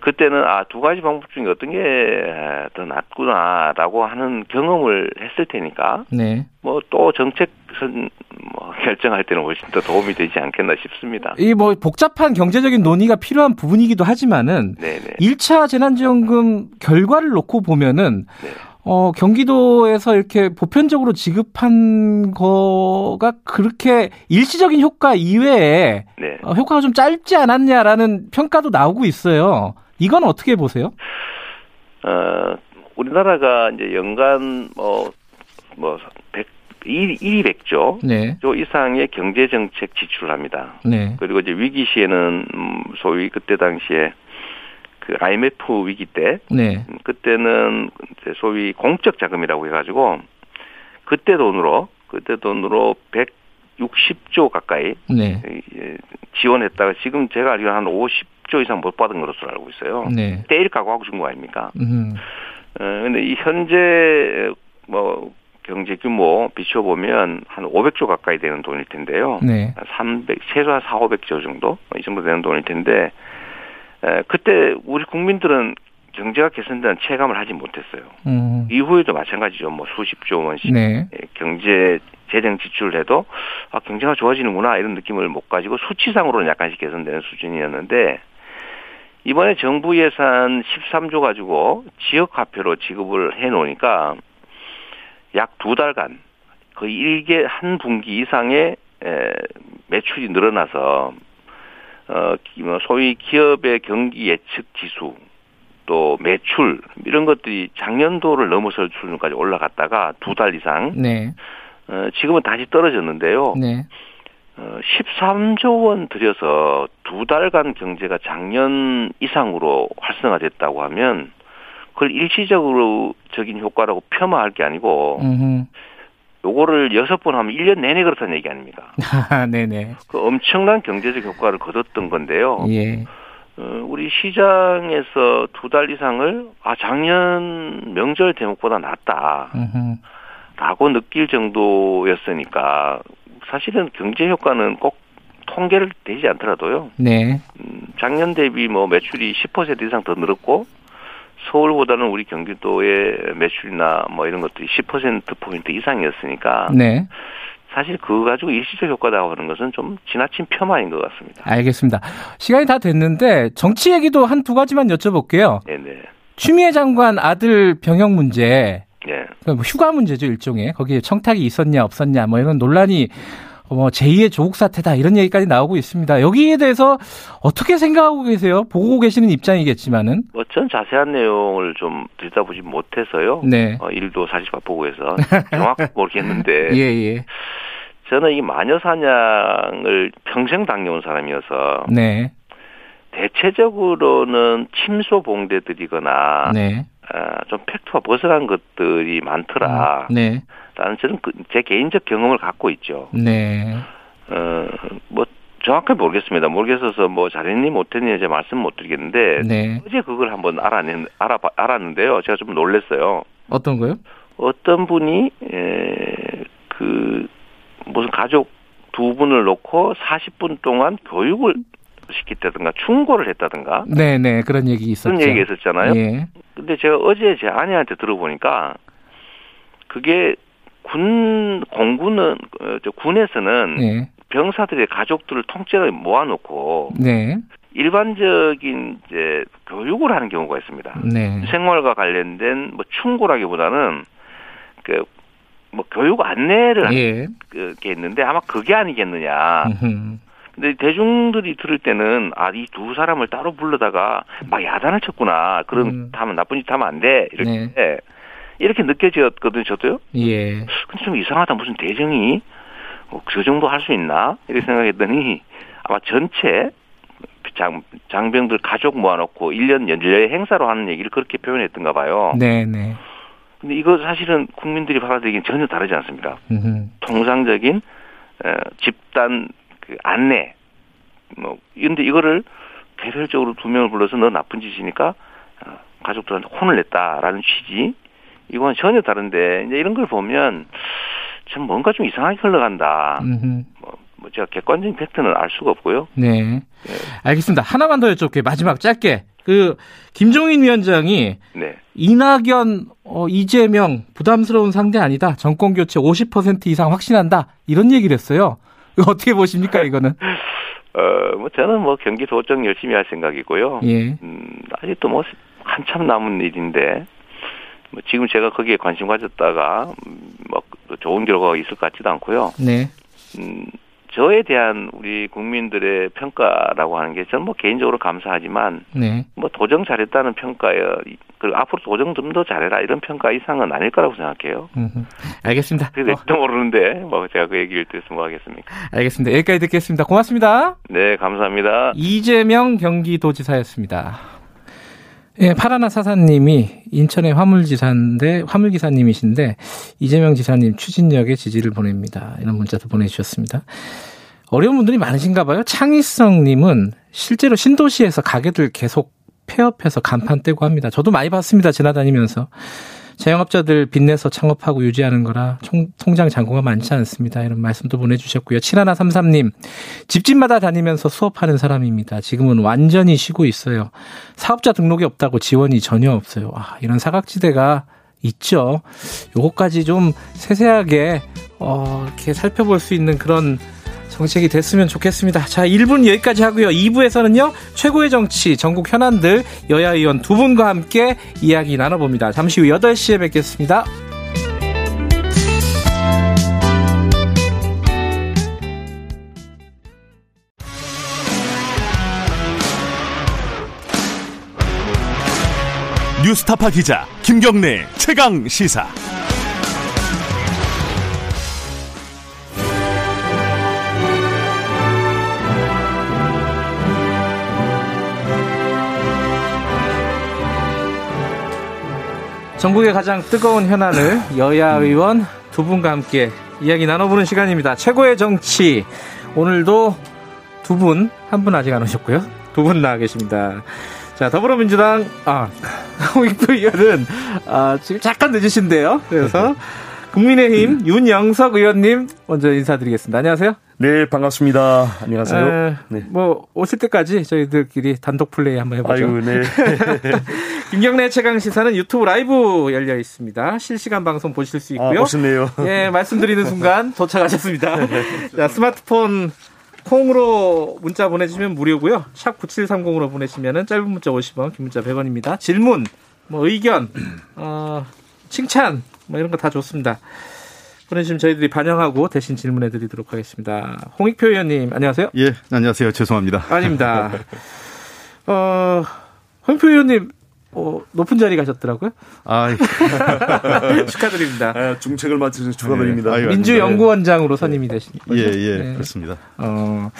그때는 아 두 가지 방법 중에 어떤 게 더 낫구나라고 하는 경험을 했을 테니까 네. 뭐 또 정책 선 뭐 결정할 때는 훨씬 더 도움이 되지 않겠나 싶습니다. 이 뭐 복잡한 경제적인 논의가 필요한 부분이기도 하지만은 네네. 1차 재난지원금 결과를 놓고 보면은 네. 어, 경기도에서 이렇게 보편적으로 지급한 거가 그렇게 일시적인 효과 이외에 네. 어, 효과가 좀 짧지 않았냐라는 평가도 나오고 있어요. 이건 어떻게 보세요? 어, 우리나라가 이제 연간 뭐, 뭐, 100, 1, 1위 100조 네. 조 이상의 경제정책 지출을 합니다. 네. 그리고 이제 위기 시에는 음, 소위 그때 당시에 그 IMF 위기 때 네. 그때는 이제 소위 공적 자금이라고 해가지고 그때 돈으로 그때 돈으로 160조 가까이 네. 지원했다가 지금 제가 알기로 한 50조 이상 못 받은 것으로 알고 있어요. 네. 때일 각오하고 준 거 아닙니까? 음. 어, 근데 이 현재 뭐 경제 규모 비춰보면 한 500조 가까이 되는 돈일 텐데요. 네. 300, 최소 한 4, 500조 정도? 이 정도 되는 돈일 텐데, 에, 그때 우리 국민들은 경제가 개선되는 체감을 하지 못했어요. 음. 이후에도 마찬가지죠. 뭐 수십조 원씩 네. 경제 재정 지출을 해도 아 경제가 좋아지는구나 이런 느낌을 못 가지고 수치상으로는 약간씩 개선되는 수준이었는데 이번에 정부 예산 13조 가지고 지역 화폐로 지급을 해 놓으니까 약 두 달간 거의 일개 한 분기 이상의 에, 매출이 늘어나서 어, 뭐 소위 기업의 경기 예측 지수 또 매출 이런 것들이 작년도를 넘어설 수준까지 올라갔다가 두 달 이상 네. 어, 지금은 다시 떨어졌는데요. 네. 어, 13조 원 들여서 두 달간 경제가 작년 이상으로 활성화됐다고 하면 그걸 일시적으로 적인 효과라고 폄하할 게 아니고 음흠. 요거를 여섯 번 하면 1년 내내 그렇다는 얘기 아닙니까? 네네. 그 엄청난 경제적 효과를 거뒀던 건데요. 예. 어, 우리 시장에서 두 달 이상을 아 작년 명절 대목보다 낫다. 라고 느낄 정도였으니까 사실은 경제 효과는 꼭 통계를 되지 않더라도요. 네. 음, 작년 대비 뭐 매출이 10% 이상 더 늘었고 서울보다는 우리 경기도의 매출이나 뭐 이런 것들이 10%포인트 이상이었으니까. 네. 사실 그거 가지고 일시적 효과다고 하는 것은 좀 지나친 폄하인 것 같습니다. 알겠습니다. 시간이 다 됐는데 정치 얘기도 한 두 가지만 여쭤볼게요. 네네. 추미애 장관 아들 병역 문제. 네. 뭐 휴가 문제죠 일종의 거기에 청탁이 있었냐 없었냐 뭐 이런 논란이 뭐 제2의 조국 사태다 이런 얘기까지 나오고 있습니다. 여기에 대해서 어떻게 생각하고 계세요? 보고 계시는 입장이겠지만은. 뭐 전 자세한 내용을 좀 들여다보지 못해서요. 네. 어, 일도 사실 바쁘고 해서 정확히 모르겠는데. 예, 예. 저는 이 마녀 사냥을 평생 당해온 사람이어서. 네. 대체적으로는 침소 봉대들이거나. 네. 어, 좀 팩트와 벗어난 것들이 많더라. 음, 네. 라는 저는 그, 제 개인적 경험을 갖고 있죠. 네. 어, 뭐, 정확하게 모르겠습니다. 모르겠어서 뭐 잘했니 못했니 이제 말씀 못 드리겠는데 네. 어제 그걸 한번 알아낸 알아 알았는데요. 제가 좀 놀랐어요. 어떤 거요? 어떤 분이 에, 그 무슨 가족 두 분을 놓고 40분 동안 교육을 시켰다든가 충고를 했다든가 네네 네. 그런 얘기 있었죠. 그런 얘기 있었잖아요. 예. 근데 제가 어제 제 아내한테 들어보니까 그게 군 공군은 어, 저 군에서는 네. 병사들의 가족들을 통째로 모아놓고 네. 일반적인 이제 교육을 하는 경우가 있습니다. 네. 생활과 관련된 뭐 충고라기보다는 그 뭐 교육 안내를 예. 하는 게 있는데 아마 그게 아니겠느냐. 음흠. 근데 대중들이 들을 때는 아 이 두 사람을 따로 불러다가 막 야단을 쳤구나. 그런 음. 하면 나쁜 짓 하면 안 돼. 이렇게 네. 이렇게 느껴졌거든요. 저도요. 예. 근데 좀 이상하다. 무슨 대정이 어, 그 정도 할 수 있나? 이렇게 생각했더니 아마 전체 장, 장병들 가족 모아놓고 1년 연례 행사로 하는 얘기를 그렇게 표현했던가 봐요. 네, 네. 근데 이거 사실은 국민들이 받아들이기엔 전혀 다르지 않습니다. 음흠. 통상적인 어, 집단 그 안내 뭐 근데 이거를 개별적으로 두 명을 불러서 너 나쁜 짓이니까 어, 가족들한테 혼을 냈다라는 취지 이건 전혀 다른데 이제 이런 걸 보면 참 뭔가 좀 이상하게 흘러간다. 음흠. 뭐, 뭐 제가 객관적인 팩트는 알 수가 없고요. 네. 알겠습니다. 하나만 더 여쭤볼게요. 마지막 짧게. 그 김종인 위원장이 네. 이낙연, 어, 이재명 부담스러운 상대 아니다. 정권 교체 50% 이상 확신한다. 이런 얘기를 했어요. 이거 어떻게 보십니까, 이거는? 어, 뭐 저는 뭐 경기 도정 열심히 할 생각이고요. 예. 음, 아직도 뭐 한참 남은 일인데 뭐 지금 제가 거기에 관심 가졌다가 음, 뭐 좋은 결과가 있을 것 같지도 않고요. 네. 음, 저에 대한 우리 국민들의 평가라고 하는 게 저는 뭐 개인적으로 감사하지만 네. 뭐 도정 잘했다는 평가여 그리고 앞으로 도정 좀 더 잘해라 이런 평가 이상은 아닐 거라고 생각해요. 음흠. 알겠습니다. 그래서 어, 또 모르는데 뭐 제가 그 얘기를 듣서 뭐 하겠습니까? 알겠습니다. 여기까지 듣겠습니다. 고맙습니다. 네, 감사합니다. 이재명 경기도지사였습니다. 예, 파라나 사사님이 인천의 화물지사인데, 화물기사님이신데, 이재명 지사님 추진력에 지지를 보냅니다. 이런 문자도 보내주셨습니다. 어려운 분들이 많으신가 봐요. 창희성님은 실제로 신도시에서 가게들 계속 폐업해서 간판 떼고 합니다. 저도 많이 봤습니다. 지나다니면서. 자영업자들 빚내서 창업하고 유지하는 거라 총, 통장 잔고가 많지 않습니다. 이런 말씀도 보내주셨고요. 7133님, 집집마다 다니면서 수업하는 사람입니다. 지금은 완전히 쉬고 있어요. 사업자 등록이 없다고 지원이 전혀 없어요. 아, 이런 사각지대가 있죠. 요거까지 좀 세세하게, 어, 이렇게 살펴볼 수 있는 그런 정책이 됐으면 좋겠습니다. 자, 1분 여기까지 하고요. 2부에서는요, 최고의 정치, 전국 현안들, 여야 의원 두 분과 함께 이야기 나눠봅니다. 잠시 후 8시에 뵙겠습니다. 뉴스타파 기자 김경래 최강 시사. 전국의 가장 뜨거운 현안을 여야 의원 두 분과 함께 이야기 나눠보는 시간입니다. 최고의 정치. 오늘도 두 분, 한 분 아직 안 오셨고요. 두 분 나와 계십니다. 자, 더불어민주당, 아, 홍익표 의원은, 아, 지금 잠깐 늦으신데요. 그래서, 국민의힘 윤영석 의원님 먼저 인사드리겠습니다. 안녕하세요. 네, 반갑습니다. 안녕하세요. 에, 네. 뭐, 오실 때까지 저희들끼리 단독 플레이 한번 해보죠. 아유, 네. 김경래 최강 시사는 유튜브 라이브 열려 있습니다. 실시간 방송 보실 수 아, 있고요. 멋있네요. 예, 말씀드리는 순간 도착하셨습니다. 자, 스마트폰 콩으로 문자 보내주시면 무료고요. 샵 9730으로 보내시면 짧은 문자 50원, 긴 문자 100원입니다. 질문, 뭐 의견, 어, 칭찬, 뭐 이런 거 다 좋습니다. 보내주시면 저희들이 반영하고 대신 질문해 드리도록 하겠습니다. 홍익표 의원님, 안녕하세요. 예, 안녕하세요. 죄송합니다. 아닙니다. 어, 홍익표 의원님, 어, 높은 자리 가셨더라고요. 아, 축하드립니다. 아, 중책을 맡으셔서 축하드립니다. 네. 민주연구원장으로 선임이 되신 거죠? 예, 예, 네. 그렇습니다. 어,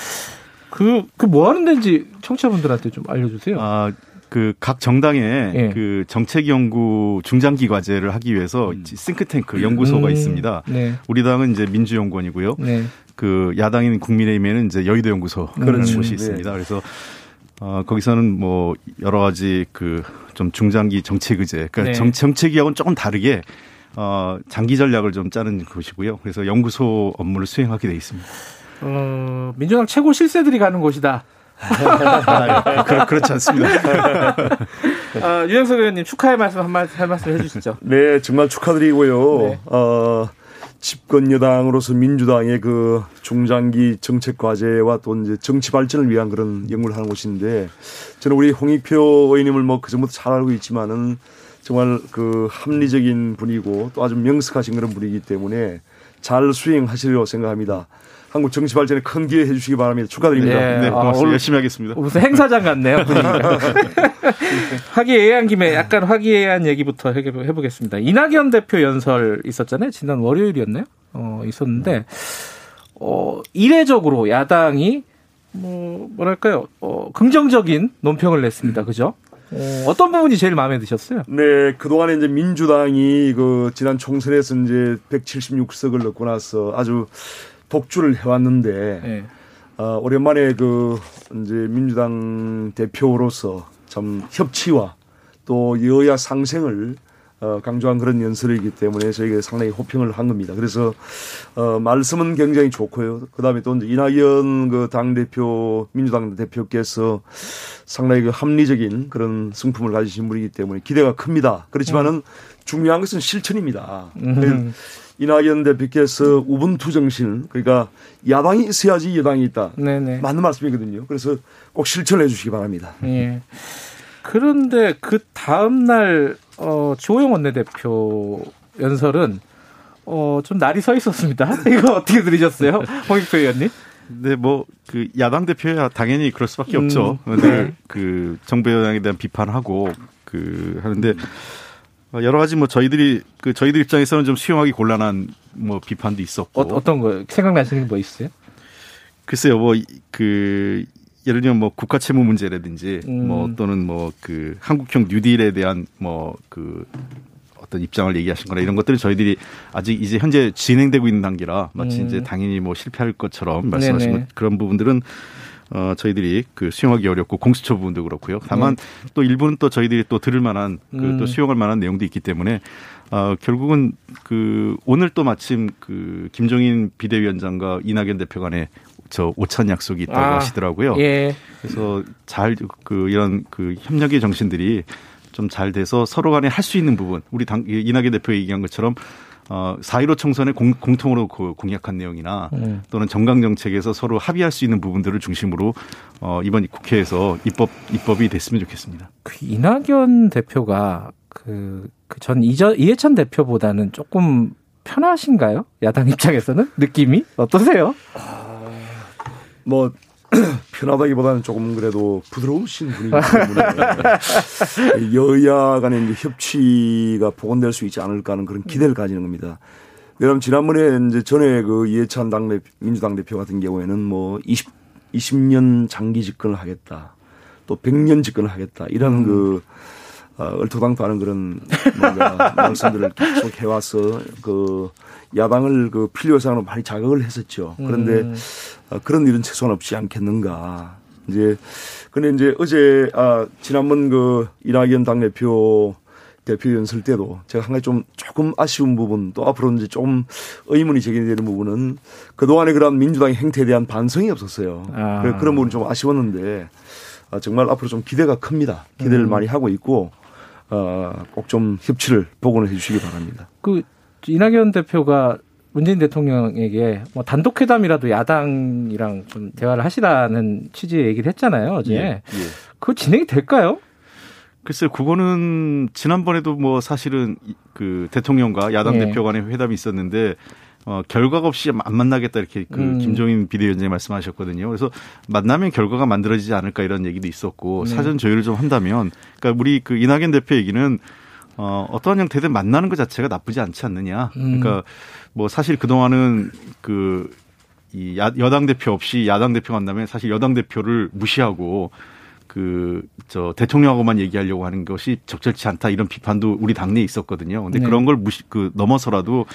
그, 그 뭐 하는 데인지 청취자분들한테 좀 알려주세요. 아, 그 각 정당에 예. 그 정책 연구 중장기 과제를 하기 위해서 음. 싱크탱크 연구소가 음. 있습니다. 네. 우리 당은 이제 민주연구원이고요. 네. 그 야당인 국민의힘에는 이제 여의도 연구소 그런 음. 곳이 있습니다. 네. 그래서 어, 거기서는 뭐 여러 가지 그 좀 중장기 정책 의제, 그러니까 네. 정, 정책이하고는 조금 다르게 어, 장기 전략을 좀 짜는 곳이고요. 그래서 연구소 업무를 수행하게 돼 있습니다. 어, 민주당 최고 실세들이 가는 곳이다. 아, 그, 그렇지 않습니다. 아, 유영석 의원님 축하의 말씀 한 말, 한 말씀 해주시죠. 네, 정말 축하드리고요. 네. 어, 집권 여당으로서 민주당의 그 중장기 정책 과제와 또 이제 정치 발전을 위한 그런 연구를 하는 곳인데 저는 우리 홍익표 의원님을 뭐 그전부터 잘 알고 있지만은 정말 그 합리적인 분이고 또 아주 명석하신 그런 분이기 때문에 잘 수행하시리라고 생각합니다. 한국 정치 발전에 큰 기회 해주시기 바랍니다. 축하드립니다. 네, 네 고맙습니다. 아, 열심히 하겠습니다. 무슨 행사장 같네요. 화기애애한 김에 약간 화기애애한 얘기부터 해보겠습니다. 이낙연 대표 연설 있었잖아요. 지난 월요일이었나요? 어, 있었는데 어, 이례적으로 야당이 뭐 뭐랄까요? 어, 긍정적인 논평을 냈습니다. 그죠? 어, 어떤 부분이 제일 마음에 드셨어요? 네, 그동안에 이제 민주당이 그 지난 총선에서 이제 176석을 넣고 나서 아주 독주를 해왔는데 네. 어, 오랜만에 그 이제 민주당 대표로서 참 협치와 또 여야 상생을 어, 강조한 그런 연설이기 때문에 저희가 상당히 호평을 한 겁니다. 그래서 어, 말씀은 굉장히 좋고요. 그다음에 또 이제 이낙연 그 당 대표 민주당 대표께서 상당히 그 합리적인 그런 승품을 가지신 분이기 때문에 기대가 큽니다. 그렇지만은 음. 중요한 것은 실천입니다. 음. 이낙연 대표께서 우분투 정신 그러니까 야당이 있어야지 여당이 있다. 네네. 맞는 말씀이거든요. 그래서 꼭 실천해 주시기 바랍니다. 예. 그런데 그 다음 날 어, 조영 원내대표 연설은 어, 좀 날이 서 있었습니다. 이거 어떻게 들으셨어요? 홍익표 의원님? 네, 뭐, 그, 야당 대표야 당연히 그럴 수밖에 음, 없죠. 네. 네. 그, 정부 여당에 대한 비판하고, 그, 하는데, 음. 어, 여러 가지 뭐 저희들이 그 저희들 입장에서는 좀 수용하기 곤란한 뭐 비판도 있었고 어, 떤거 생각나시는 거 있어요? 글쎄요 뭐 그 예를 들면 뭐 국가 채무 문제라든지 음. 뭐 또는 뭐 그 한국형 뉴딜에 대한 뭐그 어떤 입장을 얘기하신 거나 이런 것들은 저희들이 아직 이제 현재 진행되고 있는 단계라 마치 음. 이제 당연히 뭐 실패할 것처럼 말씀하신 것 그런 부분들은 어, 저희들이 그 수용하기 어렵고 공수처 부분도 그렇고요. 다만 네. 또 일부는 또 저희들이 또 들을 만한 그또 음. 수용할 만한 내용도 있기 때문에 어, 결국은 그 오늘 또 마침 그 김종인 비대위원장과 이낙연 대표 간에 저 오찬 약속이 있다고 아, 하시더라고요. 예. 그래서 잘 그 이런 그 협력의 정신들이 좀 잘 돼서 서로 간에 할 수 있는 부분 우리 당 이낙연 대표 얘기한 것처럼 어, 4.15 총선에 공, 통으로 공약한 내용이나 음. 또는 정강 정책에서 서로 합의할 수 있는 부분들을 중심으로 어, 이번 국회에서 입법 입법이 됐으면 좋겠습니다. 그 이낙연 대표가 그, 그전 이해찬 대표보다는 조금 편하신가요? 야당 입장에서는 느낌이 어떠세요? 아, 뭐 편하다기보다는 조금 그래도 부드러우신 분이기 때문에 여야 간의 협치가 복원될 수 있지 않을까 하는 그런 기대를 가지는 겁니다. 왜냐하면 지난번에 이제 전에 그 이해찬 당대 민주당 대표 같은 경우에는 뭐 20, 20년 장기 집권을 하겠다. 또 100년 집권을 하겠다. 이런 음. 그 어, 얼토당토 하는 그런 뭔가 말씀들을 계속 해와서 그 야당을 그 필요 이상으로 많이 자극을 했었죠. 그런데 음. 어, 그런 일은 최소한 없지 않겠는가. 이제 근데 이제 어제 아 지난번 그 이낙연 당 대표 대표 연설 때도 제가 한 가지 좀 조금 아쉬운 부분 또 앞으로 이제 좀 의문이 제기되는 부분은 그동안의 그런 민주당의 행태에 대한 반성이 없었어요. 아. 그런 부분 좀 아쉬웠는데 아, 정말 앞으로 좀 기대가 큽니다. 기대를 음. 많이 하고 있고 어, 꼭 좀 협치를 복원을 해 주시기 바랍니다. 그 이낙연 대표가 문재인 대통령에게 뭐 단독 회담이라도 야당이랑 좀 대화를 하시라는 취지의 얘기를 했잖아요 어제. 예, 예. 그거 진행이 될까요? 글쎄요, 그거는 지난번에도 뭐 사실은 그 대통령과 야당 예. 대표 간의 회담이 있었는데 어, 결과가 없이 안 만나겠다 이렇게 그 음. 김종인 비대위원장이 말씀하셨거든요. 그래서 만나면 결과가 만들어지지 않을까 이런 얘기도 있었고 네. 사전 조율을 좀 한다면 그러니까 우리 그 이낙연 대표 얘기는 어, 어떠한 형태든 만나는 것 자체가 나쁘지 않지 않느냐. 음. 그러니까 뭐 사실 그동안은 그, 이 야, 여당 대표 없이 야당 대표 만나면 사실 여당 대표를 무시하고 그, 저, 대통령하고만 얘기하려고 하는 것이 적절치 않다 이런 비판도 우리 당내에 있었거든요. 근데 네. 그런 걸 무시, 그, 넘어서라도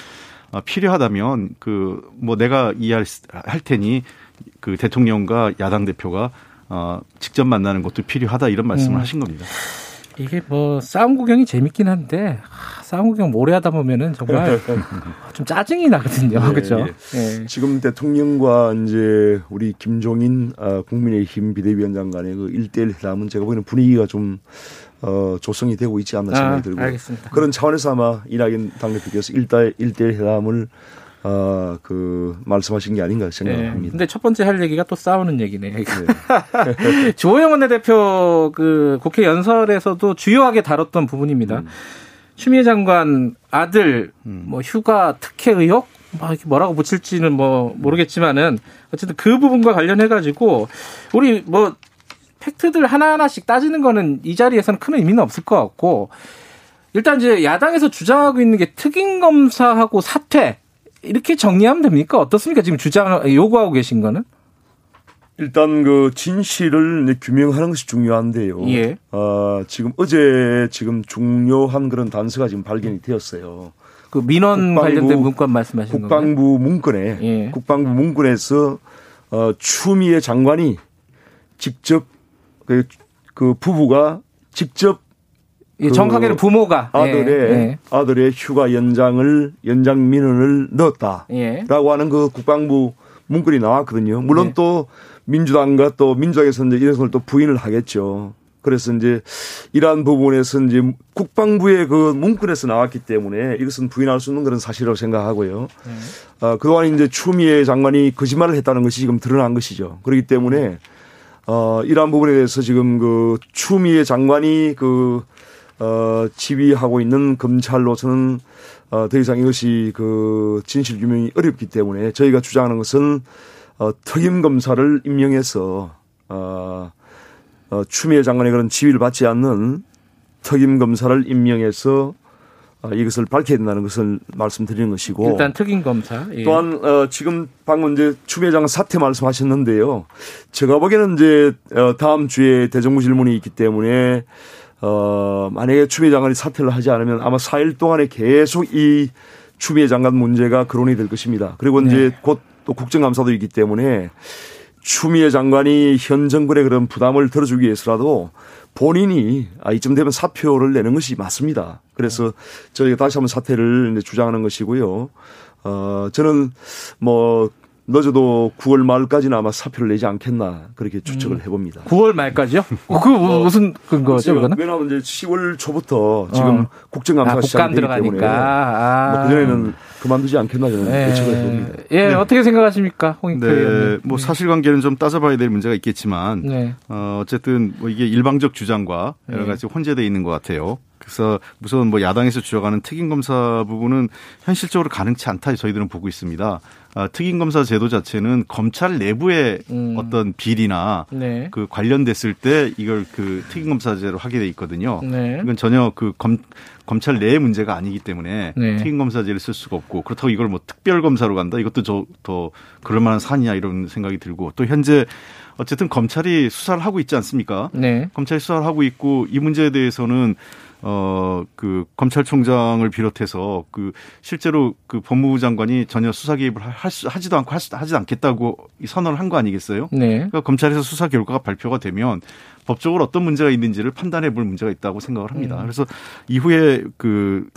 어, 필요하다면 그, 뭐 내가 이해할 할 테니 그 대통령과 야당 대표가 어, 직접 만나는 것도 필요하다 이런 말씀을 음. 하신 겁니다. 이게 뭐 싸움 구경이 재밌긴 한데 아, 싸움 구경 오래 하다 보면은 정말 좀 짜증이 나거든요. 네, 그렇죠? 네. 지금 대통령과 이제 우리 김종인 아, 국민의힘 비대위원장 간의 그 1대1 회담은 제가 보기에는 분위기가 좀 어, 조성이 되고 있지 않나 생각이 아, 들고 알겠습니다. 그런 차원에서 아마 이낙연 당대표께서 1대1 1대1 회담을 어, 그, 말씀하신 게 아닌가 생각합니다. 네. 근데 첫 번째 할 얘기가 또 싸우는 얘기네. 네. 조호영 원내대표 그 국회 연설에서도 주요하게 다뤘던 부분입니다. 음. 추미애 장관 아들 음. 뭐 휴가 특혜 의혹 뭐 뭐라고 붙일지는 뭐 모르겠지만은 어쨌든 그 부분과 관련해 가지고 우리 뭐 팩트들 하나하나씩 따지는 거는 이 자리에서는 큰 의미는 없을 것 같고 일단 이제 야당에서 주장하고 있는 게 특임 검사하고 사퇴 이렇게 정리하면 됩니까? 어떻습니까? 지금 주장 요구하고 계신 거는? 일단 그 진실을 규명하는 것이 중요한데요. 예. 어, 지금 어제 지금 중요한 그런 단서가 지금 발견이 되었어요. 그 민원 국방부, 관련된 문건 말씀하시는 거예요? 국방부 문건에 예. 국방부 문건에서 어, 추미애 장관이 직접 그, 그 부부가 직접 그 정확하게는 부모가 아들의 예, 예. 아들의 휴가 연장을 연장 민원을 넣었다라고 예. 하는 그 국방부 문건이 나왔거든요. 물론 예. 또 민주당과 또 민주당에서 이제 이런 걸또 부인을 하겠죠. 그래서 이제 이러한 부분에서 이제 국방부의 그 문건에서 나왔기 때문에 이것은 부인할 수 없는 그런 사실이라고 생각하고요. 네. 어, 그동안 이제 추미애 장관이 거짓말을 했다는 것이 지금 드러난 것이죠. 그렇기 때문에 어, 이러한 부분에 대해서 지금 그 추미애 장관이 그 어, 지휘하고 있는 검찰로서는 어, 더 이상 이것이 그 진실 규명이 어렵기 때문에 저희가 주장하는 것은 어, 특임 검사를 임명해서 어, 어, 추미애 장관의 그런 지휘를 받지 않는 특임 검사를 임명해서 어, 이것을 밝혀야 된다는 것을 말씀드리는 것이고 일단 특임 검사 예. 또한 어, 지금 방금 이제 추미애 장관 사퇴 말씀하셨는데요. 제가 보기에는 이제 어, 다음 주에 대정부 질문이 있기 때문에 어, 만약에 추미애 장관이 사퇴를 하지 않으면 아마 4일 동안에 계속 이 추미애 장관 문제가 거론이 될 것입니다. 그리고 네. 이제 곧또 국정감사도 있기 때문에 추미애 장관이 현 정권의 그런 부담을 덜어주기 위해서라도 본인이 아, 이쯤 되면 사표를 내는 것이 맞습니다. 그래서 저희가 다시 한번 사퇴를 주장하는 것이고요. 어, 저는 뭐 늦어도 9월 말까지는 아마 사표를 내지 않겠나 그렇게 추측을 음. 해봅니다. 9월 말까지요? 어, 그 뭐, 무슨 근거죠? 그거는? 왜냐하면 이제 10월 초부터 지금 어. 국정감사가 아, 시작되기 때문에 아. 뭐 그전에는 그만두지 않겠나 저는 네. 예측을 해봅니다. 예, 네. 어떻게 생각하십니까, 홍익표 네, 의원님? 뭐 사실관계는 좀 따져봐야 될 문제가 있겠지만 네. 어, 어쨌든 뭐 이게 일방적 주장과 여러 네. 가지 혼재돼 있는 것 같아요. 그래서 우선 뭐 야당에서 주장하는 특임 검사 부분은 현실적으로 가능치 않다 저희들은 보고 있습니다. 아, 특임검사 제도 자체는 검찰 내부의 음. 어떤 비리나 네. 그 관련됐을 때 이걸 그 특임검사제로 하게 돼 있거든요. 네. 이건 전혀 그 검, 검찰 내의 문제가 아니기 때문에 네. 특임검사제를 쓸 수가 없고 그렇다고 이걸 뭐 특별검사로 간다 이것도 저 더 그럴 만한 사안이냐 이런 생각이 들고 또 현재 어쨌든 검찰이 수사를 하고 있지 않습니까? 네. 검찰이 수사를 하고 있고 이 문제에 대해서는 어, 그 검찰총장을 비롯해서 그 실제로 그 법무부 장관이 전혀 수사 개입을 할 수, 하지도 않고 할 수, 하지도 않겠다고 선언을 한 거 아니겠어요? 네. 그러니까 검찰에서 수사 결과가 발표가 되면 법적으로 어떤 문제가 있는지를 판단해 볼 문제가 있다고 생각을 합니다. 음. 그래서 이후에 그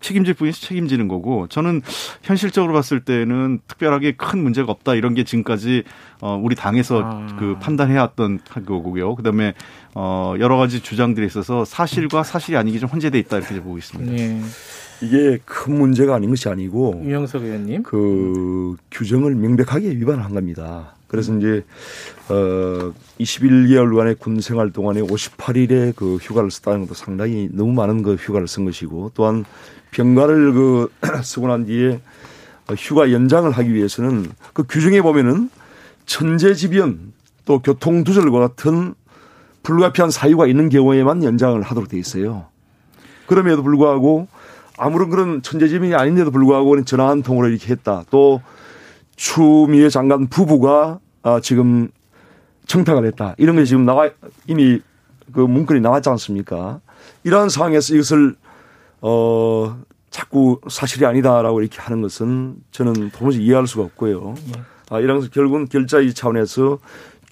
책임질 분이 책임지는 거고 저는 현실적으로 봤을 때는 특별하게 큰 문제가 없다 이런 게 지금까지 어 우리 당에서 아. 그 판단해 왔던 거고요. 그다음에 어 여러 가지 주장들이 있어서 사실과 사실이 아니기 좀 혼재돼 있다 이렇게 보고 있습니다. 네. 이게 큰 문제가 아닌 것이 아니고 유영석 의원님 그 규정을 명백하게 위반한 겁니다. 그래서 이제 어 21개월간의 군 생활 동안에 58일의 그 휴가를 썼다는 것도 상당히 너무 많은 그 휴가를 쓴 것이고 또한 병가를 그 쓰고 난 뒤에 휴가 연장을 하기 위해서는 그 규정에 보면은 천재지변 또 교통두절과 같은 불가피한 사유가 있는 경우에만 연장을 하도록 돼 있어요. 그럼에도 불구하고 아무런 그런 천재지변이 아닌데도 불구하고 전화 한 통으로 이렇게 했다. 또 추미애 장관 부부가 아, 지금 청탁을 했다. 이런 게 지금 나와 이미 그 문건이 나왔지 않습니까? 이러한 상황에서 이것을 어 자꾸 사실이 아니다라고 이렇게 하는 것은 저는 도무지 이해할 수가 없고요. 아, 이런 결국은 결자의 차원에서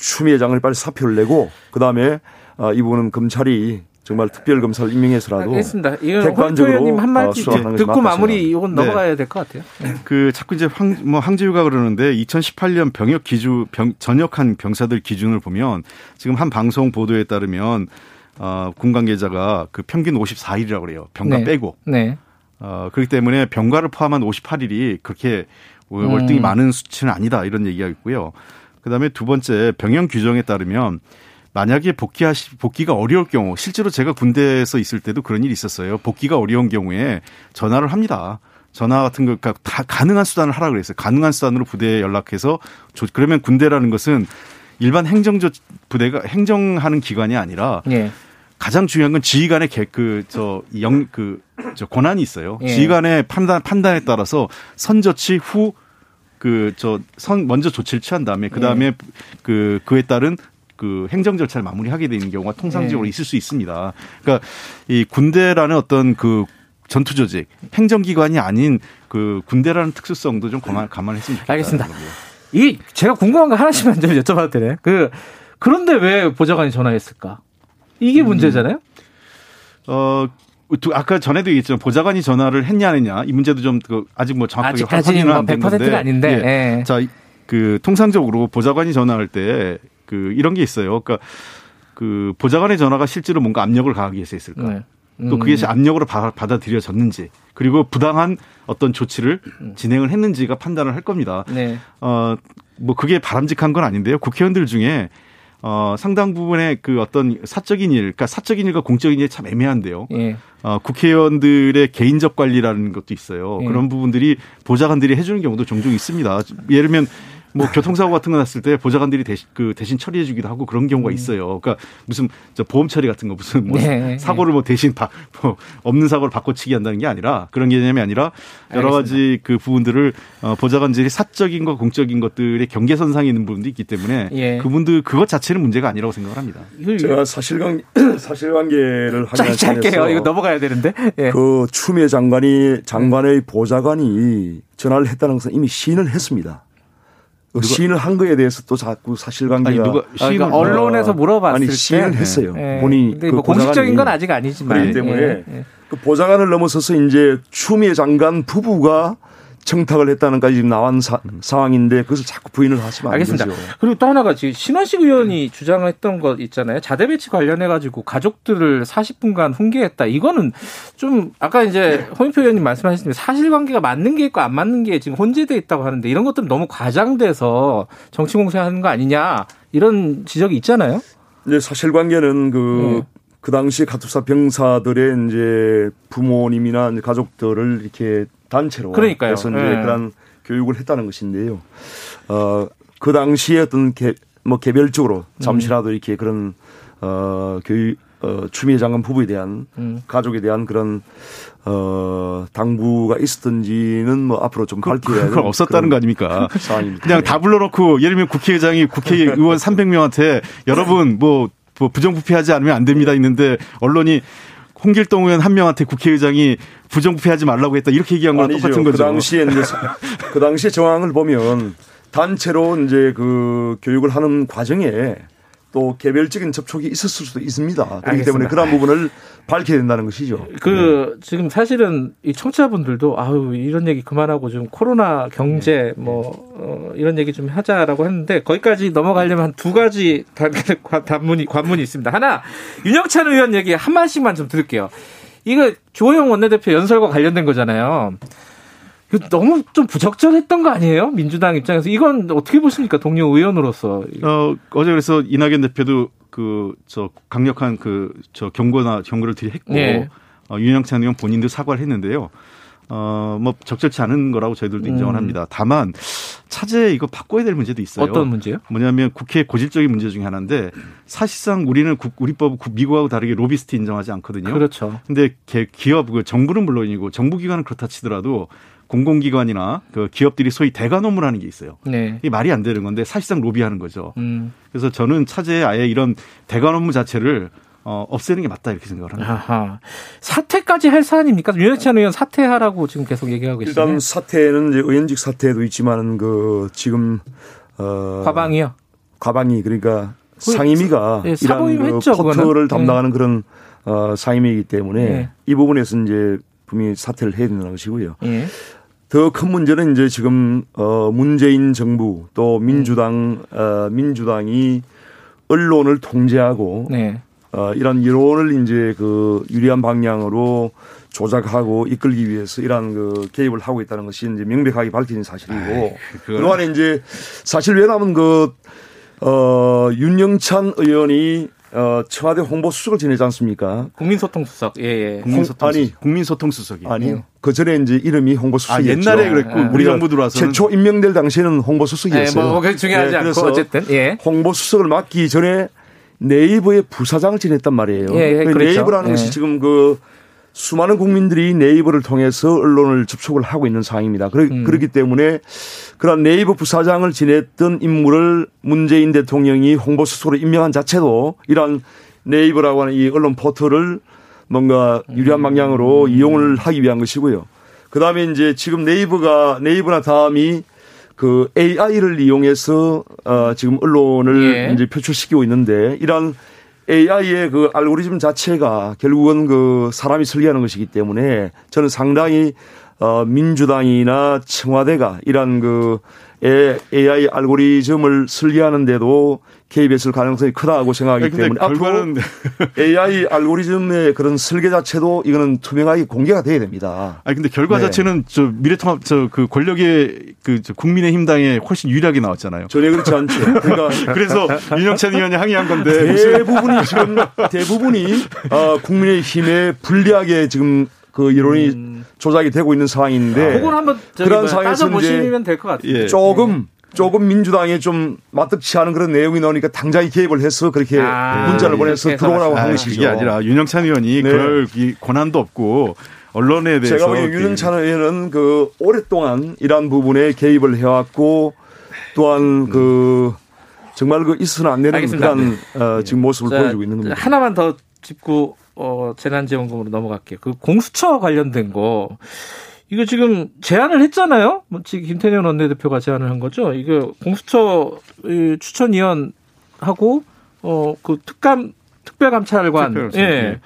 추미애 장을 빨리 사표를 내고 그 다음에 아, 이 부분은 검찰이 정말 특별 검사를 임명해서라도 알겠습니다. 이건 객관적으로 한 말씀 어, 듣고 마무리 이건 네. 넘어가야 될것 같아요. 네. 그 자꾸 이제 황, 뭐 황지우가 그러는데 2018년 병역 기준 병, 전역한 병사들 기준을 보면 지금 한 방송 보도에 따르면 어, 군 관계자가 그 평균 54일이라고 그래요. 병가 네. 빼고. 네. 어, 그렇기 때문에 병가를 포함한 58일이 그렇게 월등히 음. 많은 수치는 아니다 이런 얘기가 있고요. 그다음에 두 번째 병영 규정에 따르면 만약에 복귀하시 복귀가 어려울 경우 실제로 제가 군대에서 있을 때도 그런 일이 있었어요. 복귀가 어려운 경우에 전화를 합니다. 전화 같은 거, 그러니까 다 가능한 수단을 하라 그랬어요. 가능한 수단으로 부대에 연락해서 그러면 군대라는 것은 일반 행정조 부대가 행정하는 기관이 아니라 예. 가장 중요한 건 지휘관의 그저 영그저 권한이 있어요. 예. 지휘관의 판단 판단에 따라서 선저치 후 그 저 선 먼저 조치를 취한 다음에 그 다음에 예. 그 그에 따른 그 행정 절차를 마무리하게 되는 경우가 통상적으로 네. 있을 수 있습니다. 그러니까 이 군대라는 어떤 그 전투 조직, 행정기관이 아닌 그 군대라는 특수성도 좀 감안, 감안했으면 좋겠다. 알겠습니다. 이 제가 궁금한 거 하나씩만 좀 여쭤봐도 되나요? 그 그런데 왜 보좌관이 전화했을까? 이게 음. 문제잖아요. 어 아까 전에도 얘기했지만 보좌관이 전화를 했냐 안 했냐 이 문제도 좀그 아직 뭐 정확하게 확인은 뭐 100%가 아닌데. 예. 예. 자그 통상적으로 보좌관이 전화할 때 그 이런 게 있어요. 그러니까 그 보좌관의 전화가 실제로 뭔가 압력을 가하기 위해서 했을까? 네. 음. 또 그게 압력으로 받아들여졌는지 그리고 부당한 어떤 조치를 음. 진행을 했는지가 판단을 할 겁니다. 네. 어뭐 그게 바람직한 건 아닌데요. 국회의원들 중에 어, 상당 부분의 그 어떤 사적인 일, 그러니까 사적인 일과 공적인 일이 참 애매한데요. 예. 어, 국회의원들의 개인적 관리라는 것도 있어요. 예. 그런 부분들이 보좌관들이 해주는 경우도 종종 있습니다. 예를 들면 뭐 교통사고 같은 거 났을 때 보좌관들이 대신 그 대신 처리해 주기도 하고 그런 경우가 음. 있어요. 그러니까 무슨 저 보험 처리 같은 거 무슨 뭐 네. 사고를 뭐 대신 바, 뭐 없는 사고를 바꿔치기 한다는 게 아니라 그런 개념이 아니라 여러 알겠습니다. 가지 그 부분들을 어, 보좌관들이 사적인 거 공적인 것들의 경계선상에 있는 부분도 있기 때문에 예. 그분들 그것 자체는 문제가 아니라고 생각을 합니다. 제가 사실관 사실관계를 하기 짧게요. 이거 넘어가야 되는데 예. 그 추미애 장관이 장관의 보좌관이 전화를 했다는 것은 이미 시인을 했습니다. 그 시인을 한 거에 대해서 또 자꾸 사실관계가 아니, 누가 시인을 그러니까 언론에서 물어봤을 아니, 때 시인을 했어요. 네. 본인이 그 뭐 공식적인 건 아직 아니지만 그렇기 때문에 네. 그 보좌관을 넘어서서 이제 추미애 장관 부부가 청탁을 했다는까지 지금 나온 사, 상황인데 그것을 자꾸 부인을 하시면 알겠습니다. 되죠. 그리고 또 하나가 지금 신원식 의원이 주장했던 것 있잖아요. 자대 배치 관련해 가지고 가족들을 40분간 훈계했다. 이거는 좀 아까 이제 홍인표 의원님 말씀하셨지만 사실관계가 맞는 게 있고 안 맞는 게 지금 혼재돼 있다고 하는데 이런 것들은 너무 과장돼서 정치 공세하는 거 아니냐 이런 지적이 있잖아요. 이제 사실관계는 그 네. 그 당시 가투사 병사들의 이제 부모님이나 가족들을 이렇게 단체로 그러니까요. 해서 이제 네. 그런 교육을 했다는 것인데요. 어, 그 당시에 어떤 개, 뭐 개별적으로 잠시라도 음. 이렇게 그런 어, 교육 어, 추미애 장관 부부에 대한 음. 가족에 대한 그런 어, 당부가 있었던지는 뭐 앞으로 좀 밝혀야 그건 없었다는 거 아닙니까? 상황입니다. 그냥 다 불러놓고 예를 들면 국회의장이 국회의원 300명한테 여러분 뭐, 뭐 부정부패하지 않으면 안 됩니다 있는데 언론이 홍길동 의원 한 명한테 국회의장이 부정부패하지 말라고 했다 이렇게 얘기한 거랑 아니죠. 똑같은 거죠. 그 당시에 이제 그 당시에 정황을 보면 단체로 이제 그 교육을 하는 과정에 또 개별적인 접촉이 있었을 수도 있습니다. 그렇기 알겠습니다. 때문에 그런 부분을 밝혀야 된다는 것이죠. 그 네. 지금 사실은 이 청취자분들도 아유 이런 얘기 그만하고 좀 코로나 경제 네. 뭐 어, 이런 얘기 좀 하자라고 했는데 거기까지 넘어가려면 한 두 가지 단문이 관문이 있습니다. 하나 윤영찬 의원 얘기 한 마디씩만 좀 들을게요. 이거 조호영 원내대표 연설과 관련된 거잖아요. 너무 좀 부적절했던 거 아니에요? 민주당 입장에서 이건 어떻게 보십니까? 동료 의원으로서. 어 어제 그래서 이낙연 대표도 그 저 강력한 그 저 경고나 경고를 드리 했고 네. 어, 윤영찬 의원 본인도 사과를 했는데요. 어, 뭐 적절치 않은 거라고 저희들도 인정을 음. 합니다. 다만 차제 이거 바꿔야 될 문제도 있어요. 어떤 문제요? 뭐냐면 국회 고질적인 문제 중에 하나인데 사실상 우리는 국, 우리 법 미국하고 다르게 로비스트 인정하지 않거든요. 그렇죠. 근데 기업 그 정부는 물론이고 정부 기관은 그렇다 치더라도 공공기관이나 그 기업들이 소위 대관 업무라는 게 있어요. 네. 이게 말이 안 되는 건데 사실상 로비하는 거죠. 음. 그래서 저는 차제에 아예 이런 대관 업무 자체를 어, 없애는 게 맞다 이렇게 생각을 합니다. 아하. 사퇴까지 할 사안입니까? 윤영찬 의원 사퇴하라고 지금 계속 얘기하고 계시죠. 일단 사퇴는 이제 의원직 사퇴도 있지만은 그 지금 어 과방이요. 과방이 그러니까 상임위가 네, 이런 그 했죠, 포털을 네. 담당하는 네. 그런 어 상임위이기 때문에 네. 이 부분에서 이제 분명히 사퇴를 해야 된다는 것이고요. 네. 더큰 문제는 이제 지금 어 문재인 정부 또 민주당 어 민주당이 언론을 통제하고 네. 어, 이런 여론을 이제 그 유리한 방향으로 조작하고 이끌기 위해서 이러한 그 개입을 하고 있다는 것이 이제 명백하게 밝혀진 사실이고 그동안에 이제 사실 왜냐하면 그, 어, 윤영찬 의원이 어, 청와대 홍보수석을 지내지 않습니까? 국민소통수석, 예, 예. 국민소통 아니, 국민소통수석이. 아니요. 그 전에 이제 이름이 홍보수석이었죠. 아, 옛날에 그랬고, 예. 우리 정부 들어와서. 최초 임명될 당시에는 홍보수석이었어요. 예, 뭐, 중요하지 예, 않고, 어쨌든, 예. 홍보수석을 맡기 전에 네이버의 부사장을 지냈단 말이에요. 예, 예, 그. 네이버라는 예. 것이 지금 그 수많은 국민들이 네이버를 통해서 언론을 접촉을 하고 있는 상황입니다. 그러, 음. 그렇기 때문에 그런 네이버 부사장을 지냈던 인물을 문재인 대통령이 홍보수석으로 임명한 자체도 이러한 네이버라고 하는 이 언론 포털을 뭔가 유리한 방향으로 음. 이용을 하기 위한 것이고요. 그 다음에 이제 지금 네이버가 네이버나 다음이 그 AI를 이용해서 어 지금 언론을 예. 이제 표출시키고 있는데 이런 AI의 그 알고리즘 자체가 결국은 그 사람이 설계하는 것이기 때문에 저는 상당히 어 민주당이나 청와대가 이런 그 AI 알고리즘을 설계하는데도 개입했을 가능성이 크다고 생각하기 때문에 결과는 AI 알고리즘의 그런 설계 자체도 이거는 투명하게 공개가 돼야 됩니다. 아니 근데 결과 네. 자체는 저 미래통합 저 그 권력의 그 국민의힘당에 훨씬 유리하게 나왔잖아요. 전혀 그렇지 않죠. 그러니까 그래서 윤영찬 의원이 항의한 건데 대부분이 지금 대부분이 어, 국민의힘에 불리하게 지금 그 여론이 음. 조작이 되고 있는 상황인데 아, 그건 한번 그런 상황에서 보시면 될 것 같아요. 예. 조금 조금 민주당에 좀 마뜩치 않은 그런 내용이 나오니까 당장에 개입을 해서 그렇게 아, 문자를 보내서 들어오라고 한 것이죠. 이게 아니라 윤영찬 의원이 네. 그럴 권한도 없고 언론에 대해서 제가 보기엔 윤영찬 의원은 그 오랫동안 이러한 부분에 개입을 해왔고 또한 그 정말 그 있어서는 안 되는 알겠습니다. 그런 어, 지금 모습을 보여주고 있는 겁니다. 하나만 더 짚고 어, 재난지원금으로 넘어갈게요. 그 공수처 관련된 거. 이거 지금 제안을 했잖아요. 뭐 지금 김태년 원내대표가 제안을 한 거죠. 이거 공수처 추천위원하고 어 그 특감 특별감찰관 예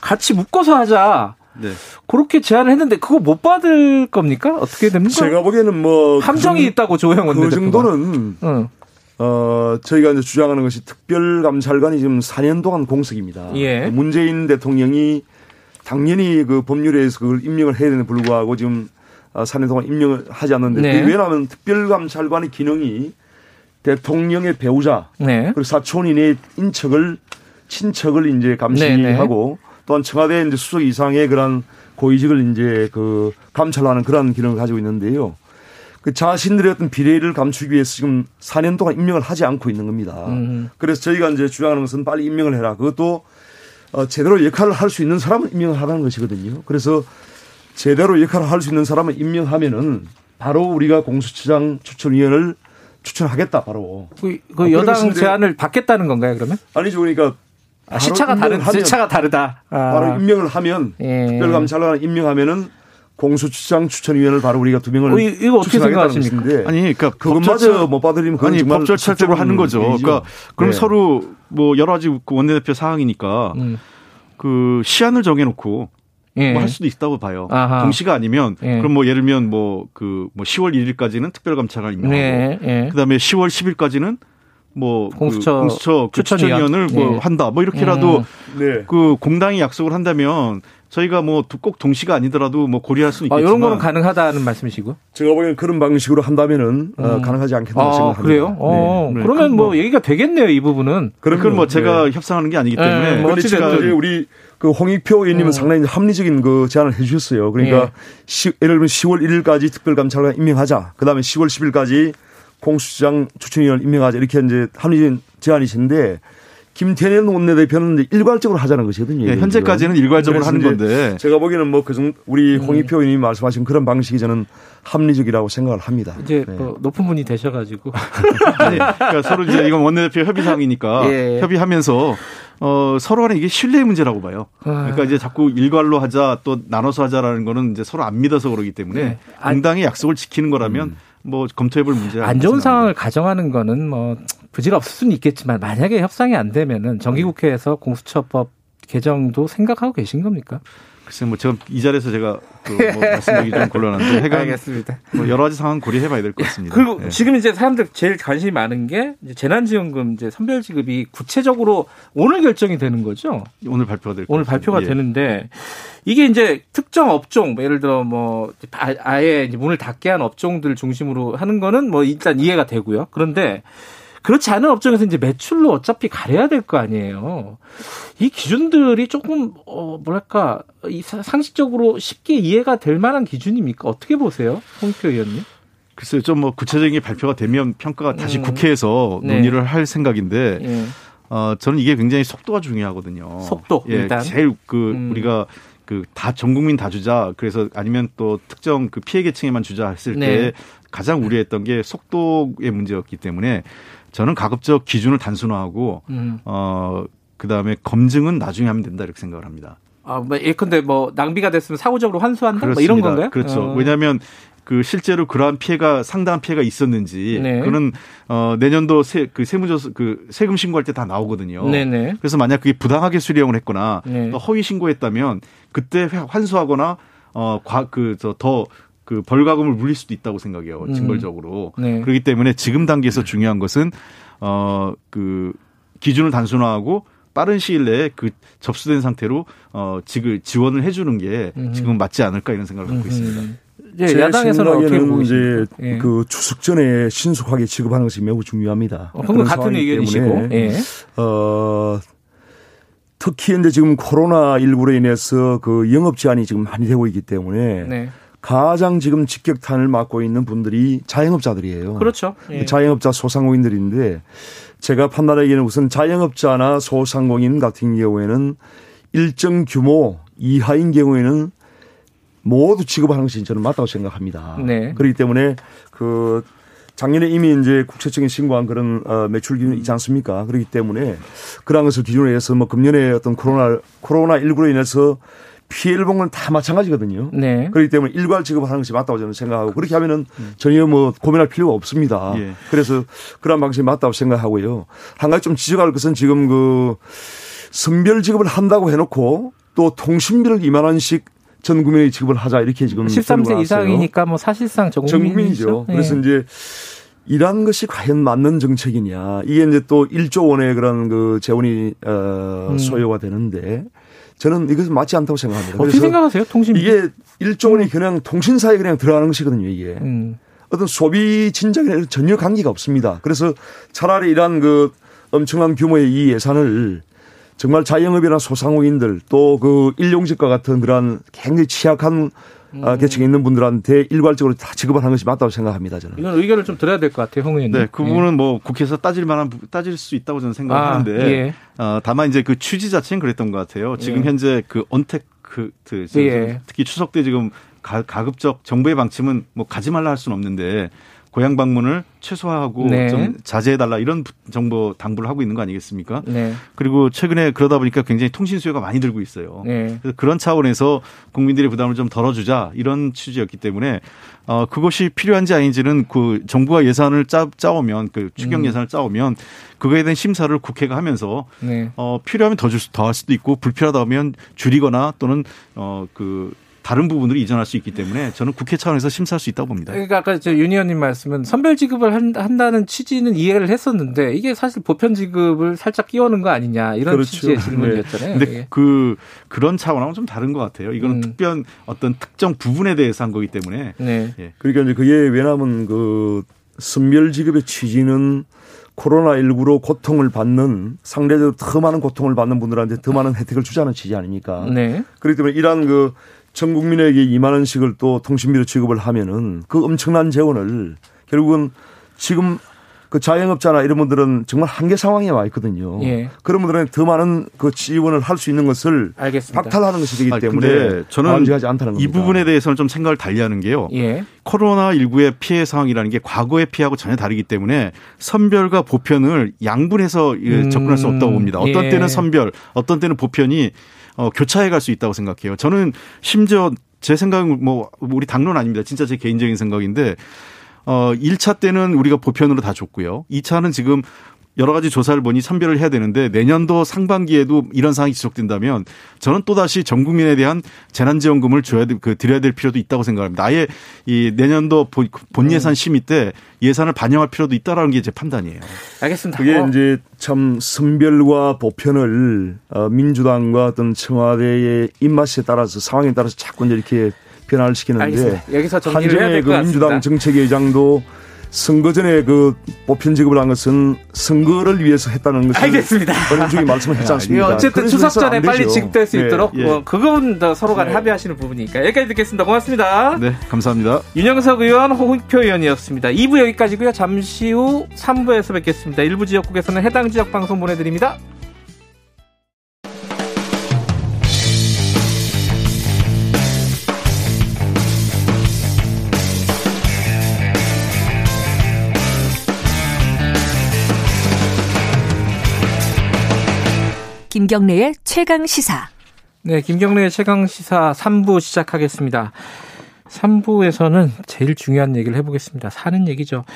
같이 묶어서 하자. 네. 그렇게 제안을 했는데 그거 못 받을 겁니까? 어떻게 됩니까? 제가 보기에는 뭐 함정이 그, 있다고 조영 원내대표가. 그 정도는 응. 어, 저희가 이제 주장하는 것이 특별감찰관이 지금 4년 동안 공석입니다. 예. 문재인 대통령이 당연히 그 법률에서 그걸 임명을 해야 되는 불구하고 지금 4년 아, 동안 임명을 하지 않는데 네. 왜냐하면 특별감찰관의 기능이 대통령의 배우자 네. 그리고 사촌인의 인척을 친척을 이제 감시하고 네, 네. 또한 청와대 이제 수석 이상의 그런 고위직을 이제 그 감찰하는 그런 기능을 가지고 있는데요. 그 자신들의 어떤 비례를 감추기 위해서 지금 4년 동안 임명을 하지 않고 있는 겁니다. 음. 그래서 저희가 이제 주장하는 것은 빨리 임명을 해라. 그것도 어, 제대로 역할을 할 수 있는 사람은 임명을 하라는 것이거든요. 그래서 제대로 역할을 할 수 있는 사람을 임명하면은 바로 우리가 공수처장 추천위원을 추천하겠다 바로. 그, 그 어, 여당 제안을 받겠다는 건가요 그러면? 아니죠 그러니까 아, 시차가 다른 시차가 다르다. 아. 바로 임명을 하면 예. 특별감찰관 임명하면은 공수처장 추천위원을 바로 우리가 두 명을 어, 이거 어떻게 생각하십니까? 아니, 그러니까 그것마저 못 받으려면 아니 법 절차적으로 하는 거죠. 일이죠. 그러니까 그럼 네. 서로 뭐 여러 가지 그 원내대표 사항이니까 음. 그 시한을 정해놓고 예. 뭐할 수도 있다고 봐요. 아하. 동시가 아니면 예. 그럼 뭐 예를 들면 뭐 그뭐 그 뭐 10월 1일까지는 특별감찰관 임명하고 예. 예. 그다음에 10월 10일까지는 뭐 공수처, 그 공수처 그 추천위원을 뭐 예. 한다 뭐 이렇게라도 음. 네. 그 공당이 약속을 한다면 저희가 뭐 꼭 동시가 아니더라도 뭐 고려할 수 있겠지만 아, 이런 거는 가능하다는 말씀이시고 제가 보기엔 그런 방식으로 한다면은 어, 음. 어, 가능하지 않겠다 아, 생각합니다. 그래요? 어, 네. 그러면 뭐, 뭐, 얘기가 되겠네요 이 부분은. 그건 뭐 제가 네. 협상하는 게 아니기 때문에. 네, 뭐 어찌됐든 우리 그 홍익표 의원님은 어. 상당히 합리적인 그 제안을 해 주셨어요. 그러니까 예. 시, 예를 들면 10월 1일까지 특별감찰관 임명하자. 그다음에 10월 10일까지 공수장 추천위원을 임명하자. 이렇게 이제 합리적인 제안이신데 김태년 원내대표는 일괄적으로 하자는 것이거든요. 네, 현재까지는 일괄적으로 하는 건데 제가 보기에는 뭐 그정 우리 음. 홍익표 의원님이 말씀하신 그런 방식이 저는 합리적이라고 생각을 합니다. 이제 네. 뭐 높은 분이 되셔가지고 아니, 그러니까 서로 이제 이건 원내대표 협의 사항이니까 예. 협의하면서 어, 서로 간에 이게 신뢰의 문제라고 봐요. 아. 그러니까 이제 자꾸 일괄로 하자 또 나눠서 하자라는 거는 이제 서로 안 믿어서 그러기 때문에 네. 당당히 약속을 지키는 거라면 음. 뭐 검토해볼 문제가 안 좋은 상황을 가정하는 거는 뭐 부지가 없을 수는 있겠지만 만약에 협상이 안 되면은 정기국회에서 공수처법 개정도 생각하고 계신 겁니까? 글쎄 뭐 제가 이 자리에서 제가 그뭐 말씀드리기 좀 곤란한데 해가 알겠습니다. 뭐 여러 가지 상황 고려해봐야 될 것 같습니다. 그리고 네. 지금 이제 사람들 제일 관심이 많은 게 이제 재난지원금 이제 선별 지급이 구체적으로 오늘 결정이 되는 거죠. 오늘 발표가 될 오늘 발표가 예. 되는데 이게 이제 특정 업종 뭐 예를 들어 뭐 아예 문을 닫게 한 업종들 중심으로 하는 거는 뭐 일단 이해가 되고요. 그런데 그렇지 않은 업종에서 이제 매출로 어차피 가려야 될 거 아니에요. 이 기준들이 조금 어 뭐랄까 이 상식적으로 쉽게 이해가 될 만한 기준입니까? 어떻게 보세요, 홍표 의원님? 글쎄요, 좀 뭐 구체적인 발표가 되면 평가가 다시 음. 국회에서 네. 논의를 할 생각인데, 예. 어 저는 이게 굉장히 속도가 중요하거든요. 속도 예, 일단 제일 그 음. 우리가 그 다 전 국민 다 주자 그래서 아니면 또 특정 그 피해 계층에만 주자 했을 네. 때 가장 우려했던 게 속도의 문제였기 때문에 저는 가급적 기준을 단순화하고 음. 어 그다음에 검증은 나중에 하면 된다 이렇게 생각을 합니다. 아, 뭐 예컨대 뭐 낭비가 됐으면 사후적으로 환수한다 뭐 이런 건가요? 그렇죠. 어. 왜냐하면 그 실제로 그러한 피해가 상당한 피해가 있었는지 네. 그는 어 내년도 세 그 세무조사 그 세금 신고할 때 다 나오거든요. 네네. 네. 그래서 만약 그게 부당하게 수령을 했거나 네. 허위 신고했다면 그때 환수하거나 어과그저더 그 벌가금을 물릴 수도 있다고 생각해요. 음. 징벌적으로. 음. 네. 그렇기 때문에 지금 단계에서 중요한 것은 어 그 기준을 단순화하고 빠른 시일 내에 그 접수된 상태로 어 지금 지원을 해주는 게 음. 지금 맞지 않을까 이런 생각을 갖고 음. 있습니다. 예, 야당에서는 어떻게 보고 이제 예. 그 추석 전에 신속하게 지급하는 것이 매우 중요합니다. 어, 그건 같은 의견이시고. 예. 어 특히 이제 지금 코로나 19로 인해서 그 영업 제한이 지금 많이 되고 있기 때문에 네. 가장 지금 직격탄을 맞고 있는 분들이 자영업자들이에요. 그렇죠. 예. 자영업자 소상공인들인데 제가 판단하기에는 우선 자영업자나 소상공인 같은 경우에는 일정 규모 이하인 경우에는 모두 지급하는 것이 저는 맞다고 생각합니다. 네. 그렇기 때문에 그 작년에 이미 이제 국세청에 신고한 그런 어 매출 기준이 있지 않습니까? 그렇기 때문에 그러한 것을 기준으로 해서 뭐 금년에 어떤 코로나 코로나 19로 인해서 피해를 본 건 다 마찬가지거든요. 네. 그렇기 때문에 일괄 지급하는 것이 맞다고 저는 생각하고 그렇게 하면은 전혀 뭐 고민할 필요가 없습니다. 예. 그래서 그런 방식이 맞다고 생각하고요. 한 가지 좀 지적할 것은 지금 그 선별 지급을 한다고 해놓고 또 통신비를 2만 원씩 전 국민에게 지급을 하자 이렇게 지금 13세 이상이니까 뭐 사실상 전 국민이죠. 네. 그래서 이제 이러한 것이 과연 맞는 정책이냐. 이게 이제 또 1조 원의 그런 그 재원이 어 음. 소요가 되는데 저는 이것은 맞지 않다고 생각합니다. 어떻게 생각하세요? 통신 이게 일종의 음. 그냥 통신사에 그냥 들어가는 것이거든요. 이게 음. 어떤 소비 진작에 전혀 관계가 없습니다. 그래서 차라리 이러한 그 엄청난 규모의 이 예산을 정말 자영업이나 소상공인들 또 그 일용직과 같은 그러한 굉장히 취약한 음. 계층에 있는 분들한테 일괄적으로 다 지급을 하는 것이 맞다고 생각합니다. 저는. 이건 의견을 좀 들어야 될 것 같아요, 홍 의원님. 네, 그 부분은 예. 뭐 국회에서 따질 만한 따질 수 있다고 저는 생각하는데 아, 예. 어, 다만 이제 그 취지 자체는 그랬던 것 같아요. 지금 예. 현재 그 언택 그, 그 예. 특히 추석 때 지금 가, 가급적 정부의 방침은 뭐 가지 말라 할 수는 없는데 고향 방문을 최소화하고 네. 좀 자제해달라 이런 정보 당부를 하고 있는 거 아니겠습니까? 네. 그리고 최근에 그러다 보니까 굉장히 통신 수요가 많이 들고 있어요. 네. 그래서 그런 차원에서 국민들의 부담을 좀 덜어주자 이런 취지였기 때문에 어 그것이 필요한지 아닌지는 그 정부가 예산을 짜 짜오면 그 추경 음. 예산을 짜오면 그거에 대한 심사를 국회가 하면서 네. 어 필요하면 더 줄 수 더 할 수도 있고 불필요하다면 줄이거나 또는 어 그 다른 부분으로 이전할 수 있기 때문에 저는 국회 차원에서 심사할 수 있다고 봅니다. 그러니까 아까 윤 의원님 말씀은 선별 지급을 한 다는 취지는 이해를 했었는데 이게 사실 보편 지급을 살짝 끼워는 거 아니냐 이런 그렇죠. 취지의 질문이었잖아요. 네. 근데 예. 그 그런 차원하고는 좀 다른 것 같아요. 이거는 음. 특별 어떤 특정 부분에 대해서 한 거기 때문에. 네. 예. 그러니까 이제 그게 왜냐하면 그 선별 지급의 취지는 코로나19로 고통을 받는 상대적으로 더 많은 고통을 받는 분들한테 더 많은 혜택을 주자는 취지 아닙니까? 네. 그렇기 때문에 이러한 그 전 국민에게 2만 원씩을 또 통신비로 지급을 하면은 그 엄청난 재원을 결국은 지금 그 자영업자나 이런 분들은 정말 한계 상황에 와 있거든요. 예. 그런 분들은 더 많은 그 지원을 할 수 있는 것을 알겠습니다. 박탈하는 것이 되기 때문에 저는 바람직하지 않다는 겁니다. 이 부분에 대해서는 좀 생각을 달리하는 게요. 예. 코로나 19의 피해 상황이라는 게 과거의 피해하고 전혀 다르기 때문에 선별과 보편을 양분해서 음. 접근할 수 없다고 봅니다. 어떤 예. 때는 선별, 어떤 때는 보편이 어, 교차해 갈 수 있다고 생각해요. 저는 심지어 제 생각은 뭐 우리 당론 아닙니다. 진짜 제 개인적인 생각인데 어 1차 때는 우리가 보편으로 다 줬고요. 2차는 지금 여러 가지 조사를 보니 선별을 해야 되는데 내년도 상반기에도 이런 상황이 지속된다면 저는 또다시 전 국민에 대한 재난지원금을 줘야 될, 그 드려야 될 필요도 있다고 생각합니다. 아예 이 내년도 본 예산 심의 때 예산을 반영할 필요도 있다라는 게 제 판단이에요. 알겠습니다. 그게 어. 이제 참 선별과 보편을 어, 민주당과 어떤 청와대의 입맛에 따라서 상황에 따라서 자꾸 이렇게 변화를 시키는데 알겠습니다. 여기서 정리를 해야 될것 그 민주당 정책위의장도 선거 전에 그 보편 지급을 한 것은 선거를 위해서 했다는 것을 알겠습니다. 원중이 말씀을 했지 않습니까? 어쨌든 추석 전에 빨리 지급될 수 네. 있도록 예. 뭐 그건 서로 간에 네. 합의하시는 부분이니까 여기까지 듣겠습니다. 고맙습니다. 네, 감사합니다. 윤영석 의원, 홍익표 의원이었습니다. 2부 여기까지고요. 잠시 후 3부에서 뵙겠습니다. 일부 지역국에서는 해당 지역 방송 보내드립니다. 김경래의 최강 시사. 네, 김경래의 최강 시사 3부 시작하겠습니다. 3부에서는 제일 중요한 얘기를 해보겠습니다. 사는 얘기죠.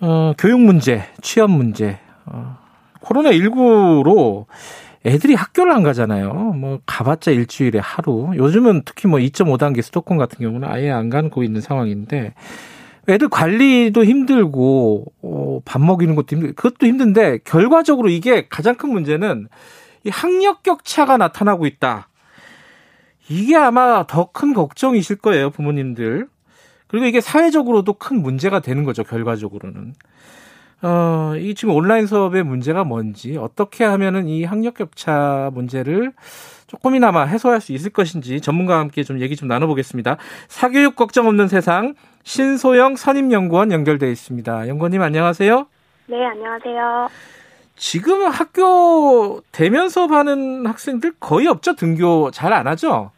어, 교육 문제, 취업 문제. 어, 코로나19로 애들이 학교를 안 가잖아요. 뭐, 가봤자 일주일에 하루. 요즘은 특히 뭐 2.5단계 수도권 같은 경우는 아예 안 가고 있는 상황인데, 애들 관리도 힘들고, 어, 밥 먹이는 것도 힘들, 그것도 힘든데, 결과적으로 이게 가장 큰 문제는 이 학력 격차가 나타나고 있다. 이게 아마 더 큰 걱정이실 거예요, 부모님들. 그리고 이게 사회적으로도 큰 문제가 되는 거죠, 결과적으로는. 어, 이 지금 온라인 수업의 문제가 뭔지, 어떻게 하면은 이 학력 격차 문제를 조금이나마 해소할 수 있을 것인지 전문가와 함께 좀 얘기 좀 나눠보겠습니다. 사교육 걱정 없는 세상, 신소영 선임연구원 연결돼 있습니다. 연구원님 안녕하세요. 네, 안녕하세요. 지금 학교 대면 수업하는 학생들 거의 없죠? 등교 잘 안 하죠?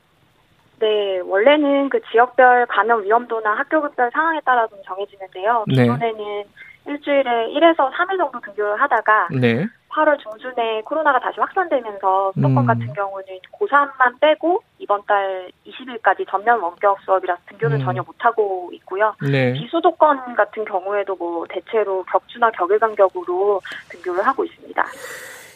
네, 원래는 그 지역별 감염 위험도나 학교별 상황에 따라 좀 정해지는데요. 네. 기존에는 네. 일주일에 1에서 3일 정도 등교를 하다가 네. 8월 중순에 코로나가 다시 확산되면서 수도권 음. 같은 경우는 고3만 빼고 이번 달 20일까지 전면 원격 수업이라서 등교는 음. 전혀 못하고 있고요. 네. 비수도권 같은 경우에도 뭐 대체로 격주나 격일 간격으로 등교를 하고 있습니다.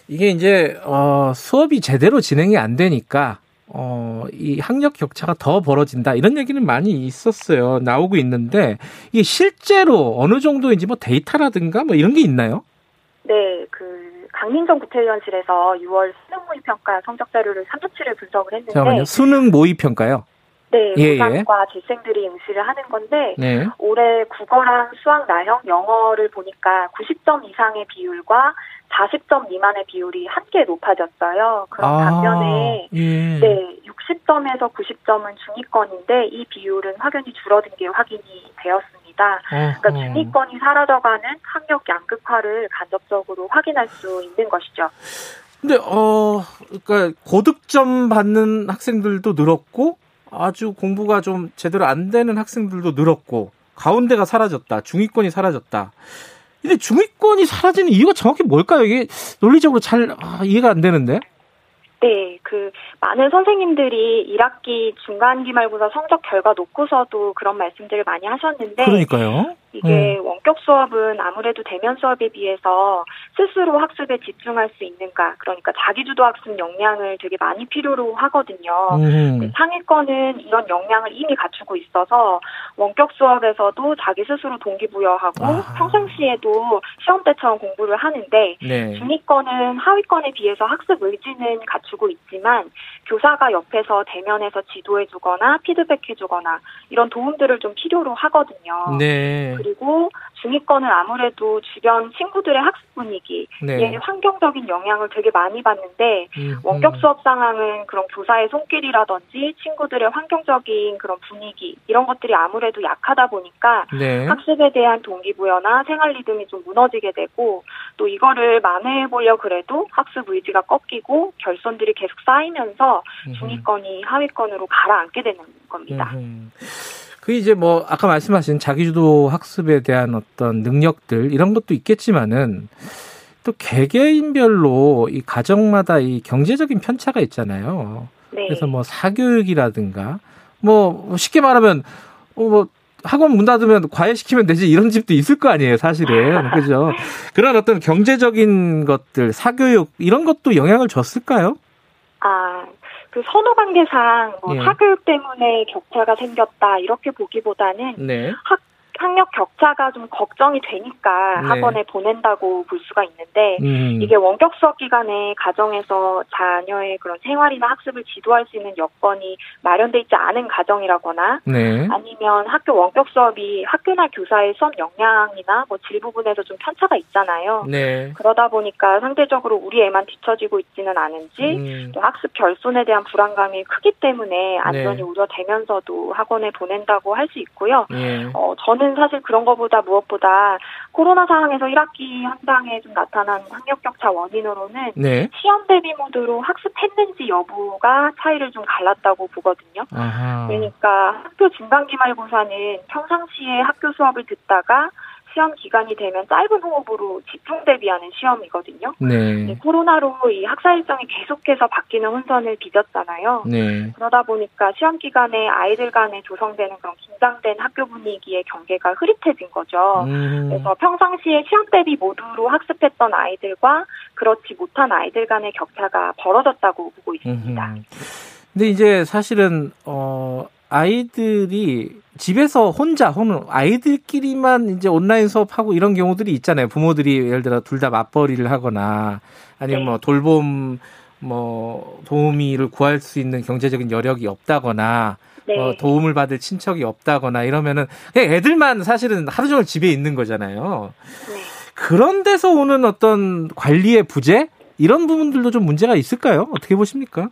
이게 이제 어, 수업이 제대로 진행이 안 되니까 어, 이 학력 격차가 더 벌어진다 이런 얘기는 많이 있었어요. 나오고 있는데 이게 실제로 어느 정도인지 뭐 데이터라든가 뭐 이런 게 있나요? 네, 그 강민정 국회의원실에서 6월 수능 모의 평가 성적 자료를 3주치를 분석을 했는데 잠깐만요. 수능 모의 평가요? 네, 예, 고3과 예. 재생들이 응시를 하는 건데 네. 올해 국어랑 수학, 나형, 영어를 보니까 90점 이상의 비율과 40점 미만의 비율이 함께 높아졌어요. 그런 아, 반면에 예. 네, 60점에서 90점은 중위권인데 이 비율은 확연히 줄어든 게 확인이 되었습니다. 그러니까 중위권이 사라져가는 학력 양극화를 간접적으로 확인할 수 있는 것이죠. 근데 어 그러니까 고득점 받는 학생들도 늘었고 아주 공부가 좀 제대로 안 되는 학생들도 늘었고 가운데가 사라졌다. 중위권이 사라졌다. 근데 중위권이 사라지는 이유가 정확히 뭘까요? 이게 논리적으로 잘 아, 이해가 안 되는데. 네, 그 많은 선생님들이 1학기 중간 기말고사 성적 결과 놓고서도 그런 말씀들을 많이 하셨는데 그러니까요. 이게 음. 원격 수업은 아무래도 대면 수업에 비해서 스스로 학습에 집중할 수 있는가. 그러니까 자기주도 학습 역량을 되게 많이 필요로 하거든요. 음. 상위권은 이런 역량을 이미 갖추고 있어서 원격 수업에서도 자기 스스로 동기부여하고 아. 평상시에도 시험 때처럼 공부를 하는데 네. 중위권은 하위권에 비해서 학습 의지는 갖추고 있지만 교사가 옆에서 대면에서 지도해주거나 피드백해주거나 이런 도움들을 좀 필요로 하거든요. 네. 그리고 중위권은 아무래도 주변 친구들의 학습 분위기, 네. 환경적인 영향을 되게 많이 받는데 음, 원격 수업 상황은 그런 교사의 손길이라든지 친구들의 환경적인 그런 분위기 이런 것들이 아무래도 약하다 보니까 네. 학습에 대한 동기부여나 생활 리듬이 좀 무너지게 되고 또 이거를 만회해 보려 그래도 학습 의지가 꺾이고 결손들이 계속 쌓이면서 중위권이 하위권으로 가라앉게 되는 겁니다. 음. 그 이제 뭐 아까 말씀하신 자기주도 학습에 대한 어떤 능력들 이런 것도 있겠지만은 또 개개인별로 이 가정마다 이 경제적인 편차가 있잖아요. 네. 그래서 뭐 사교육이라든가 뭐 쉽게 말하면 어, 뭐 학원 문 닫으면 과외시키면 되지 이런 집도 있을 거 아니에요, 사실은. 그죠? 그런 어떤 경제적인 것들, 사교육 이런 것도 영향을 줬을까요? 아, 그 선호 관계상 뭐 예. 사교육 때문에 격차가 생겼다 이렇게 보기보다는 네. 학 학력 격차가 좀 걱정이 되니까 네. 학원에 보낸다고 볼 수가 있는데 음. 이게 원격 수업 기간에 가정에서 자녀의 그런 생활이나 학습을 지도할 수 있는 여건이 마련돼 있지 않은 가정이라거나 네. 아니면 학교 원격 수업이 학교나 교사의 수업 역량이나 뭐 질 부분에서 좀 편차가 있잖아요. 네. 그러다 보니까 상대적으로 우리 애만 뒤처지고 있지는 않은지 음. 또 학습 결손에 대한 불안감이 크기 때문에 안전이 네. 우려되면서도 학원에 보낸다고 할 수 있고요. 예. 어, 저는 저는 사실 그런 것보다 무엇보다 코로나 상황에서 1학기 현장에 좀 나타난 학력 격차 원인으로는 네. 시험 대비 모드로 학습했는지 여부가 차이를 좀 갈랐다고 보거든요. 아하. 그러니까 학교 중간 기말고사는 평상시에 학교 수업을 듣다가 시험 기간이 되면 짧은 호흡으로 집중 대비하는 시험이거든요. 네. 네, 코로나로 이 학사 일정이 계속해서 바뀌는 혼선을 빚었잖아요. 네. 그러다 보니까 시험 기간에 아이들 간에 조성되는 그런 긴장된 학교 분위기의 경계가 흐릿해진 거죠. 음. 그래서 평상시에 시험 대비 모드로 학습했던 아이들과 그렇지 못한 아이들 간의 격차가 벌어졌다고 보고 있습니다. 음. 근데 이제 사실은 어 아이들이 집에서 혼자 혹은 아이들끼리만 이제 온라인 수업하고 이런 경우들이 있잖아요. 부모들이 예를 들어 둘 다 맞벌이를 하거나 아니면 네. 뭐 돌봄 뭐 도우미를 구할 수 있는 경제적인 여력이 없다거나 네. 어, 도움을 받을 친척이 없다거나 이러면은 그냥 애들만 사실은 하루 종일 집에 있는 거잖아요. 네. 그런 데서 오는 어떤 관리의 부재 이런 부분들도 좀 문제가 있을까요? 어떻게 보십니까?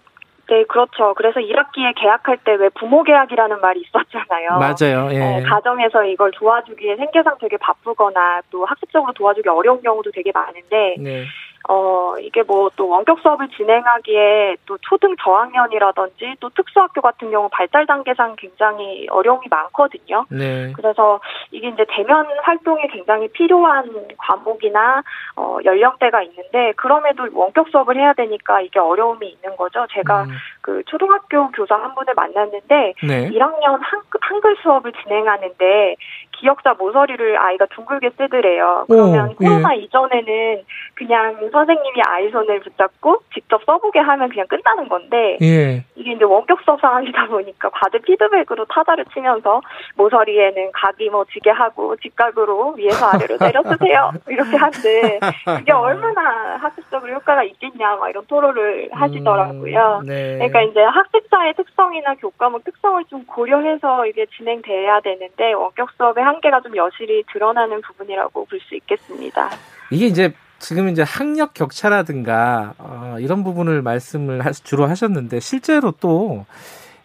네, 그렇죠. 그래서 1학기에 계약할 때 왜 부모 계약이라는 말이 있었잖아요. 맞아요. 예. 어, 가정에서 이걸 도와주기에 생계상 되게 바쁘거나 또 학습적으로 도와주기 어려운 경우도 되게 많은데 네. 어, 이게 뭐 또 원격 수업을 진행하기에 또 초등 저학년이라든지 또 특수학교 같은 경우 발달 단계상 굉장히 어려움이 많거든요. 네. 그래서 이게 이제 대면 활동이 굉장히 필요한 과목이나 어, 연령대가 있는데 그럼에도 원격 수업을 해야 되니까 이게 어려움이 있는 거죠. 제가 음. 그 초등학교 교사 한 분을 만났는데 네. 1학년 한글 수업을 진행하는데 기억자 모서리를 아이가 둥글게 쓰더래요. 그러면 오, 코로나 예. 이전에는 그냥 선생님이 아이 손을 붙잡고 직접 써보게 하면 그냥 끝나는 건데 예. 이게 이제 원격 수업 상황이다 보니까 과제 피드백으로 타자를 치면서 모서리에는 각이 뭐 지게 하고 직각으로 위에서 아래로 내려 쓰세요 이렇게 하는데 그게 얼마나 학습적으로 효과가 있겠냐 막 이런 토론을 하시더라고요. 음, 네. 그러니까 이제 학습자의 특성이나 교과목 특성을 좀 고려해서 이게 진행돼야 되는데 원격 수업의 한계가 좀 여실히 드러나는 부분이라고 볼 수 있겠습니다. 이게 이제 지금 이제 학력 격차라든가 어, 이런 부분을 말씀을 주로 하셨는데 실제로 또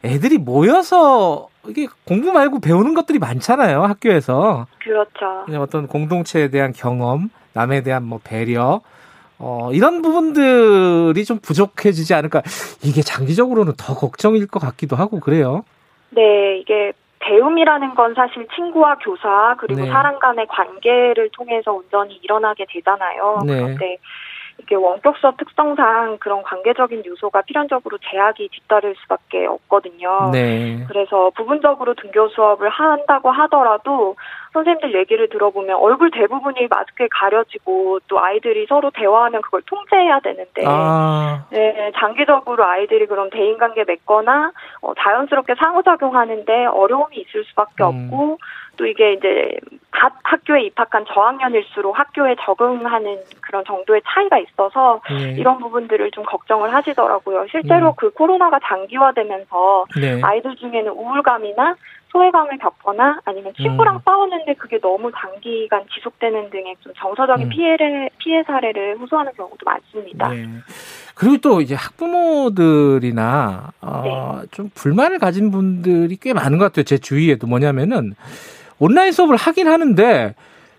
애들이 모여서 이게 공부 말고 배우는 것들이 많잖아요 학교에서. 그렇죠. 어떤 공동체에 대한 경험, 남에 대한 뭐 배려, 어, 이런 부분들이 좀 부족해지지 않을까. 이게 장기적으로는 더 걱정일 것 같기도 하고 그래요. 네, 이게 배움이라는 건 사실 친구와 교사 그리고 네. 사람 간의 관계를 통해서 온전히 일어나게 되잖아요. 네. 그런데 이게 원격 수업 특성상 그런 관계적인 요소가 필연적으로 제약이 뒤따를 수밖에 없거든요. 네. 그래서 부분적으로 등교 수업을 한다고 하더라도 선생님들 얘기를 들어보면 얼굴 대부분이 마스크에 가려지고 또 아이들이 서로 대화하면 그걸 통제해야 되는데 아. 네, 장기적으로 아이들이 그런 대인관계 맺거나 어, 자연스럽게 상호작용하는데 어려움이 있을 수밖에 음. 없고 또 이게 이제 갓 학교에 입학한 저학년일수록 학교에 적응하는 그런 정도의 차이가 있어서 네. 이런 부분들을 좀 걱정을 하시더라고요. 실제로 음. 그 코로나가 장기화되면서 네. 아이들 중에는 우울감이나 소외감을 겪거나 아니면 친구랑 음. 싸우는데 그게 너무 장기간 지속되는 등의 좀 정서적인 음. 피해를 피해 사례를 호소하는 경우도 많습니다. 네. 그리고 또 이제 학부모들이나 어, 네. 좀 불만을 가진 분들이 꽤 많은 것 같아요. 제 주위에도 뭐냐면은 온라인 수업을 하긴 하는데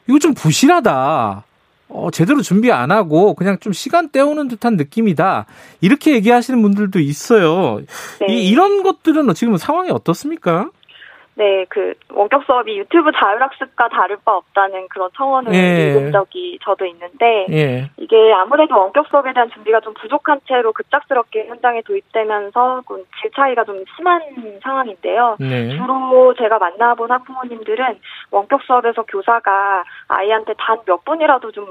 이거 좀 부실하다. 어, 제대로 준비 안 하고 그냥 좀 시간 때우는 듯한 느낌이다. 이렇게 얘기하시는 분들도 있어요. 네. 이, 이런 것들은 지금 상황이 어떻습니까? 네, 그 원격 수업이 유튜브 자율학습과 다를 바 없다는 그런 청원을 예. 읽은 적이 저도 있는데 예. 이게 아무래도 원격 수업에 대한 준비가 좀 부족한 채로 급작스럽게 현장에 도입되면서 질 차이가 좀 심한 상황인데요. 네. 주로 제가 만나본 학부모님들은 원격 수업에서 교사가 아이한테 단 몇 분이라도 좀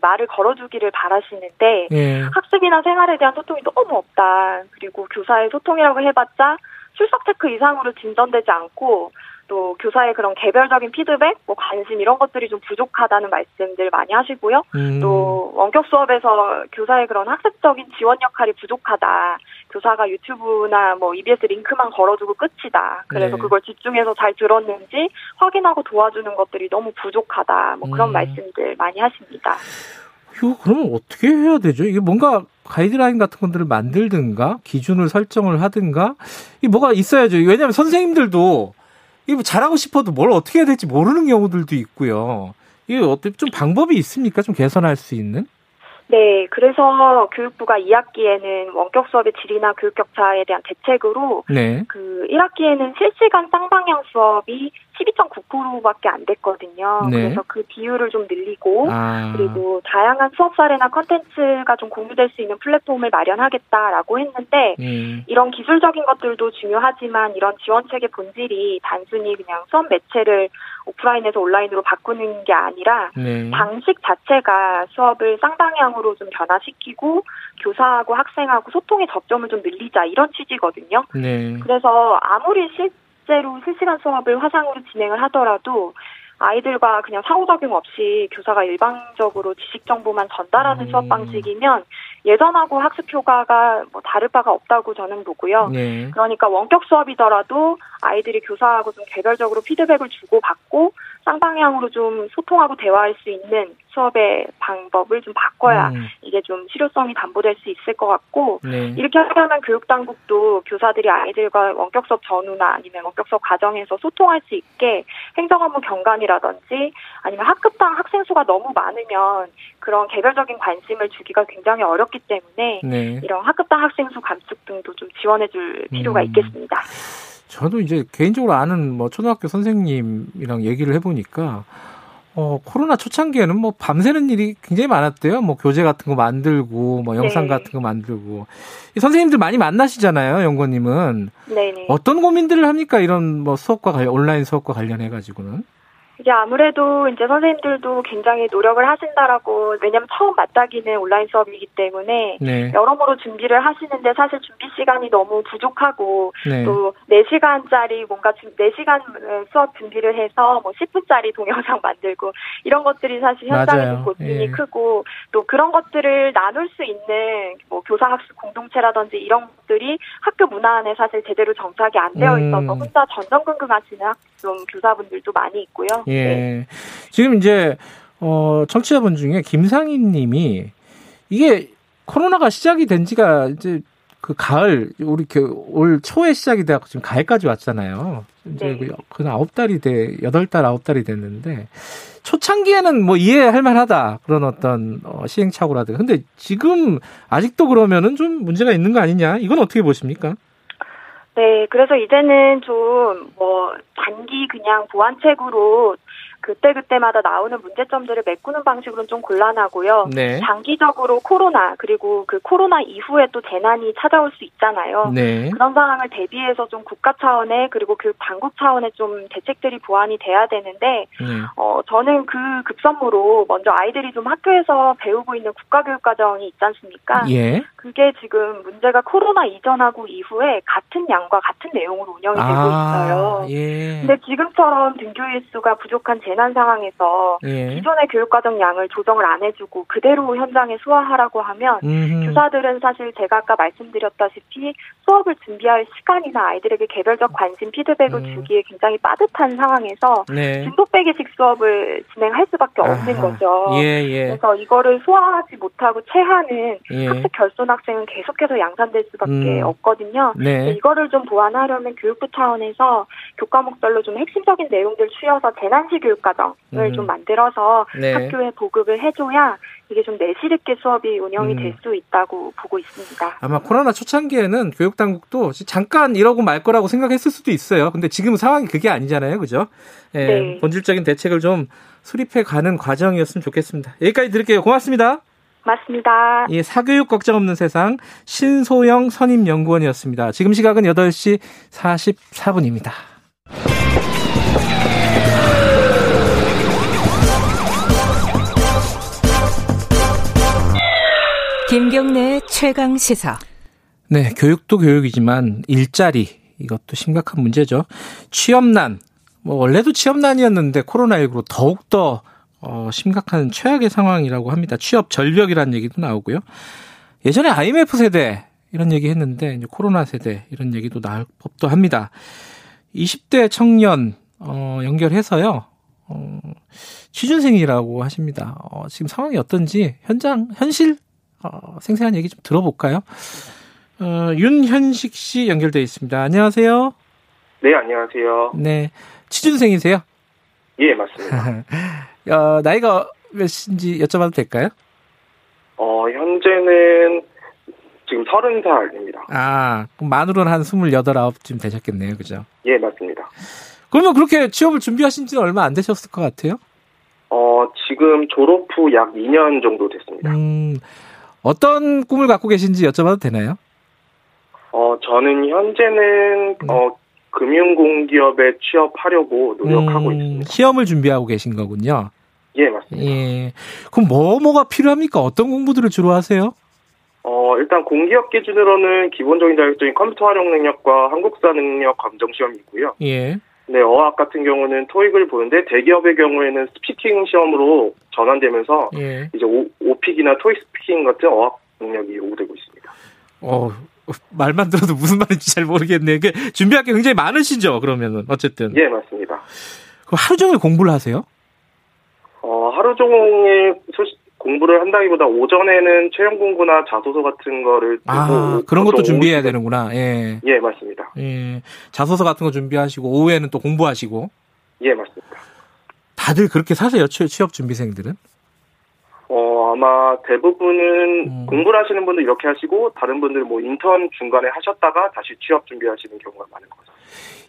말을 걸어주기를 바라시는데 예. 학습이나 생활에 대한 소통이 너무 없다. 그리고 교사의 소통이라고 해봤자 출석 체크 이상으로 진전되지 않고 또 교사의 그런 개별적인 피드백, 뭐 관심 이런 것들이 좀 부족하다는 말씀들 많이 하시고요. 음. 또 원격 수업에서 교사의 그런 학습적인 지원 역할이 부족하다. 교사가 유튜브나 뭐 EBS 링크만 걸어주고 끝이다. 그래서 네. 그걸 집중해서 잘 들었는지 확인하고 도와주는 것들이 너무 부족하다. 뭐 그런 음. 말씀들 많이 하십니다. 이거 그러면 어떻게 해야 되죠? 이게 뭔가 가이드라인 같은 것들을 만들든가 기준을 설정을 하든가 이 뭐가 있어야죠. 왜냐하면 선생님들도 이거 뭐 잘하고 싶어도 뭘 어떻게 해야 될지 모르는 경우들도 있고요. 이게 어떻게 좀 방법이 있습니까? 좀 개선할 수 있는? 네, 그래서 교육부가 2학기에는 원격 수업의 질이나 교육 격차에 대한 대책으로 네. 그 1학기에는 실시간 쌍방향 수업이 12.9%밖에 안 됐거든요. 네. 그래서 그 비율을 좀 늘리고 아. 그리고 다양한 수업 사례나 컨텐츠가 좀 공유될 수 있는 플랫폼을 마련하겠다라고 했는데 음. 이런 기술적인 것들도 중요하지만 이런 지원책의 본질이 단순히 그냥 수업 매체를 오프라인에서 온라인으로 바꾸는 게 아니라 네. 방식 자체가 수업을 쌍방향으로 좀 변화시키고 교사하고 학생하고 소통의 접점을 좀 늘리자 이런 취지거든요. 네. 그래서 아무리 실 실제로 실시간 수업을 화상으로 진행을 하더라도 아이들과 그냥 상호작용 없이 교사가 일방적으로 지식 정보만 전달하는 음. 수업 방식이면 예전하고 학습 효과가 뭐 다를 바가 없다고 저는 보고요. 네. 그러니까 원격 수업이더라도 아이들이 교사하고 좀 개별적으로 피드백을 주고 받고 쌍방향으로 좀 소통하고 대화할 수 있는 수업의 방법을 좀 바꿔야 음. 이게 좀 실효성이 담보될 수 있을 것 같고 네. 이렇게 하려면 교육당국도 교사들이 아이들과 원격 수업 전후나 아니면 원격 수업 과정에서 소통할 수 있게 행정업무 경감이라든지 아니면 학급당 학생 수가 너무 많으면 그런 개별적인 관심을 주기가 굉장히 어렵기 때문에 네. 이런 학급당 학생 수 감축 등도 좀 지원해줄 필요가 음. 있겠습니다. 저도 이제 개인적으로 아는 뭐 초등학교 선생님이랑 얘기를 해보니까 어, 코로나 초창기에는 뭐 밤새는 일이 굉장히 많았대요. 뭐 교재 같은 거 만들고, 뭐 영상 네. 같은 거 만들고. 이 선생님들 많이 만나시잖아요, 연구님은. 네네. 어떤 고민들을 합니까? 이런 뭐 수업과 관련, 온라인 수업과 관련해가지고는? 이게 아무래도 이제 선생님들도 굉장히 노력을 하신다라고 왜냐면 처음 맞닥이는 온라인 수업이기 때문에 네. 여러모로 준비를 하시는데 사실 준비 시간이 너무 부족하고 네. 또 4시간짜리 뭔가 4시간 수업 준비를 해서 뭐 10분짜리 동영상 만들고 이런 것들이 사실 현장에서 고민이 예. 크고 또 그런 것들을 나눌 수 있는 뭐 교사 학습 공동체라든지 이런 것들이 학교 문화 안에 사실 제대로 정착이 안 되어 있어서 음. 혼자 전전긍긍 하시는 좀 교사분들도 많이 있고요. 예. 네. 지금 이제 어 청취자분 중에 김상인 님이 이게 코로나가 시작이 된 지가 이제 그 가을 우리 올 초에 시작이 돼갖고 지금 가을까지 왔잖아요. 이제 네. 그 아홉 달이 돼 여덟 달 아홉 달이 됐는데 초창기에는 뭐 이해할 만하다 그런 어떤 어, 시행착오라든가 근데 지금 아직도 그러면은 좀 문제가 있는 거 아니냐 이건 어떻게 보십니까? 네, 그래서 이제는 좀 뭐 단기 그냥 보완책으로 그때그때마다 나오는 문제점들을 메꾸는 방식으로는 좀 곤란하고요. 네. 장기적으로 코로나 그리고 그 코로나 이후에 또 재난이 찾아올 수 있잖아요. 네. 그런 상황을 대비해서 좀 국가 차원의 그리고 그 당국 차원의 좀 대책들이 보완이 돼야 되는데 네. 어 저는 그 급선무로 먼저 아이들이 좀 학교에서 배우고 있는 국가 교육 과정이 있지 않습니까? 예. 그게 지금 문제가 코로나 이전하고 이후에 같은 양과 같은 내용으로 운영이 되고 아, 있어요. 예. 근데 지금처럼 등교 일수가 부족한 재난 상황에서 예. 기존의 교육과정 양을 조정을 안 해주고 그대로 현장에 수화하라고 하면 음흠. 교사들은 사실 제가 아까 말씀드렸다시피 수업을 준비할 시간이나 아이들에게 개별적 관심 피드백을 음. 주기에 굉장히 빠듯한 상황에서 네. 진도 빼기식 수업을 진행할 수밖에 없는 아, 거죠. 예, 예. 그래서 이거를 소화하지 못하고 체하는 예. 학습 결손 학생은 계속해서 양산될 수밖에 음. 없거든요. 네. 이거를 좀 보완하려면 교육부 차원에서 교과목별로 좀 핵심적인 내용들 추려서 재난시 교육 과정을 음. 좀 만들어서 네. 학교에 보급을 해줘야 이게 좀 내실 있게 수업이 운영이 음. 될수 있다고 보고 있습니다. 아마 코로나 초창기에는 교육 당국도 잠깐 이러고 말 거라고 생각했을 수도 있어요. 근데 지금 상황이 그게 아니잖아요, 그죠? 예, 네. 본질적인 대책을 좀 수립해 가는 과정이었으면 좋겠습니다. 여기까지 드릴게요. 고맙습니다. 맞습니다. 예, 사교육 걱정 없는 세상 신소영 선임연구원이었습니다. 지금 시각은 8시 44분입니다. 김경래 최강 시사. 네, 교육도 교육이지만 일자리 이것도 심각한 문제죠. 취업난 뭐 원래도 취업난이었는데 코로나19로 더욱더 어, 심각한 최악의 상황이라고 합니다. 취업 절벽이라는 얘기도 나오고요. 예전에 IMF 세대 이런 얘기 했는데 이제 코로나 세대 이런 얘기도 나올 법도 합니다. 20대 청년 어, 연결해서요. 어, 취준생이라고 하십니다. 어, 지금 상황이 어떤지 현장 현실 어, 생생한 얘기 좀 들어볼까요? 어, 윤현식 씨 연결돼 있습니다. 안녕하세요. 네, 안녕하세요. 네, 취준생이세요? 예, 맞습니다. 어, 나이가 몇인지 여쭤봐도 될까요? 어, 현재는 지금 서른 살입니다. 아, 그럼 만으로는 한 스물여덟, 아홉쯤 되셨겠네요. 그죠? 예, 맞습니다. 그러면 그렇게 취업을 준비하신 지는 얼마 안 되셨을 것 같아요? 어, 지금 졸업 후 약 2년 정도 됐습니다. 음, 어떤 꿈을 갖고 계신지 여쭤봐도 되나요? 어, 저는 현재는, 네. 어, 금융공기업에 취업하려고 노력하고 음, 있습니다. 시험을 준비하고 계신 거군요. 예, 맞습니다. 예. 그럼 뭐, 뭐가 필요합니까? 어떤 공부들을 주로 하세요? 어, 일단 공기업 기준으로는 기본적인 자격증인 컴퓨터 활용 능력과 한국사 능력 검정 시험이 있고요. 예. 네, 어학 같은 경우는 토익을 보는데 대기업의 경우에는 스피킹 시험으로 전환되면서 예. 이제 오, 오픽이나 토익 스피킹 같은 어학 능력이 요구되고 있습니다. 어, 말만 들어도 무슨 말인지 잘 모르겠네요. 준비할 게 굉장히 많으시죠, 그러면은, 어쨌든. 예, 맞습니다. 그럼 하루 종일 공부를 하세요? 어, 하루 종일 소식, 공부를 한다기보다 오전에는 체험 공부나 자소서 같은 거를 아 그런 것도 준비해야 오후... 되는구나. 예. 예 맞습니다. 예 자소서 같은 거 준비하시고 오후에는 또 공부하시고. 예 맞습니다. 다들 그렇게 사세요 취업 준비생들은? 어 아마 대부분은 음. 공부를 하시는 분들 이렇게 하시고 다른 분들 뭐 인턴 중간에 하셨다가 다시 취업 준비하시는 경우가 많은 거죠.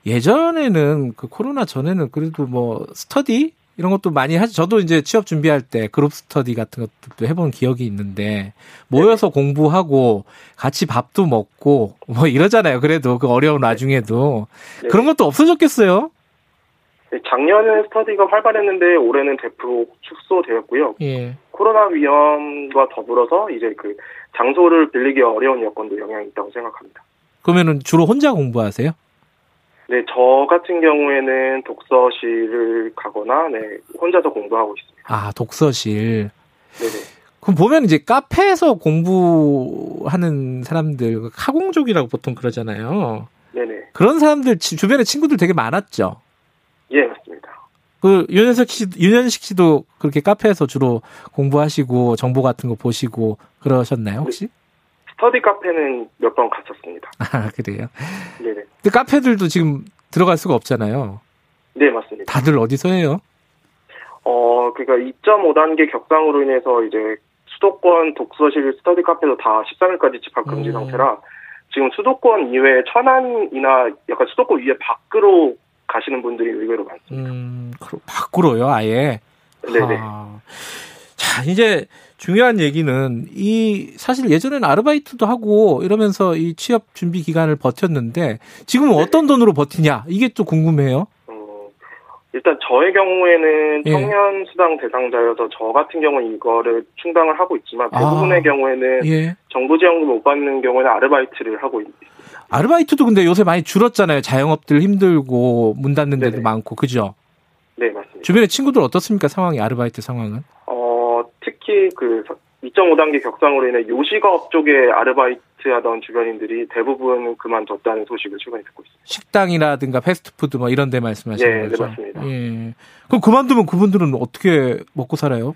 예전에는 그 코로나 전에는 그래도 뭐 스터디 이런 것도 많이 하죠. 저도 이제 취업 준비할 때 그룹 스터디 같은 것도 해본 기억이 있는데 모여서 네. 공부하고 같이 밥도 먹고 뭐 이러잖아요. 그래도 그 어려운 네. 와중에도 네. 그런 것도 없어졌겠어요. 네, 작년에 스터디가 활발했는데 올해는 대폭 축소되었고요. 예. 코로나 위험과 더불어서 이제 그 장소를 빌리기 어려운 여건도 영향이 있다고 생각합니다. 그러면은 주로 혼자 공부하세요? 네, 저 같은 경우에는 독서실을 가거나 네, 혼자서 공부하고 있습니다. 아, 독서실. 네네. 그럼 보면 이제 카페에서 공부하는 사람들, 카공족이라고 보통 그러잖아요. 네네. 그런 사람들 주변에 친구들 되게 많았죠. 예, 맞습니다. 그 윤현석 씨, 윤현식 씨도 그렇게 카페에서 주로 공부하시고 정보 같은 거 보시고 그러셨나요 혹시? 네. 스터디 카페는 몇 번 갔었습니다. 아, 그래요? 네네. 근데 카페들도 지금 들어갈 수가 없잖아요. 네, 맞습니다. 다들 어디서 해요? 어, 그러니까 2.5단계 격상으로 인해서 이제 수도권 독서실 스터디 카페도 다 13일까지 집합 금지 음. 상태라 지금 수도권 이외에 천안이나 약간 수도권 위에 밖으로 가시는 분들이 의외로 많습니다. 음, 밖으로요, 아예. 네네. 아. 자, 이제 중요한 얘기는 이 사실 예전에는 아르바이트도 하고 이러면서 이 취업 준비 기간을 버텼는데 지금은 어떤 돈으로 버티냐 이게 좀 궁금해요. 어, 일단 저의 경우에는 예. 청년 수당 대상자여서 저 같은 경우는 이거를 충당을 하고 있지만 대부분의 아, 경우에는 예. 정부 지원금 못 받는 경우에는 아르바이트를 하고 있습니다. 아르바이트도 근데 요새 많이 줄었잖아요. 자영업들 힘들고 문 닫는 데도 네네. 많고 그죠? 네 맞습니다. 주변에 친구들 어떻습니까 상황이 아르바이트 상황은? 특히 그 2.5단계 격상으로 인해 요식업 쪽에 아르바이트 하던 주변인들이 대부분 그만뒀다는 소식을 최근에 듣고 있습니다. 식당이라든가 패스트푸드 뭐 이런 데 말씀하시는 네, 거죠? 네, 맞습니다. 예. 그럼 그만두면 그분들은 어떻게 먹고 살아요?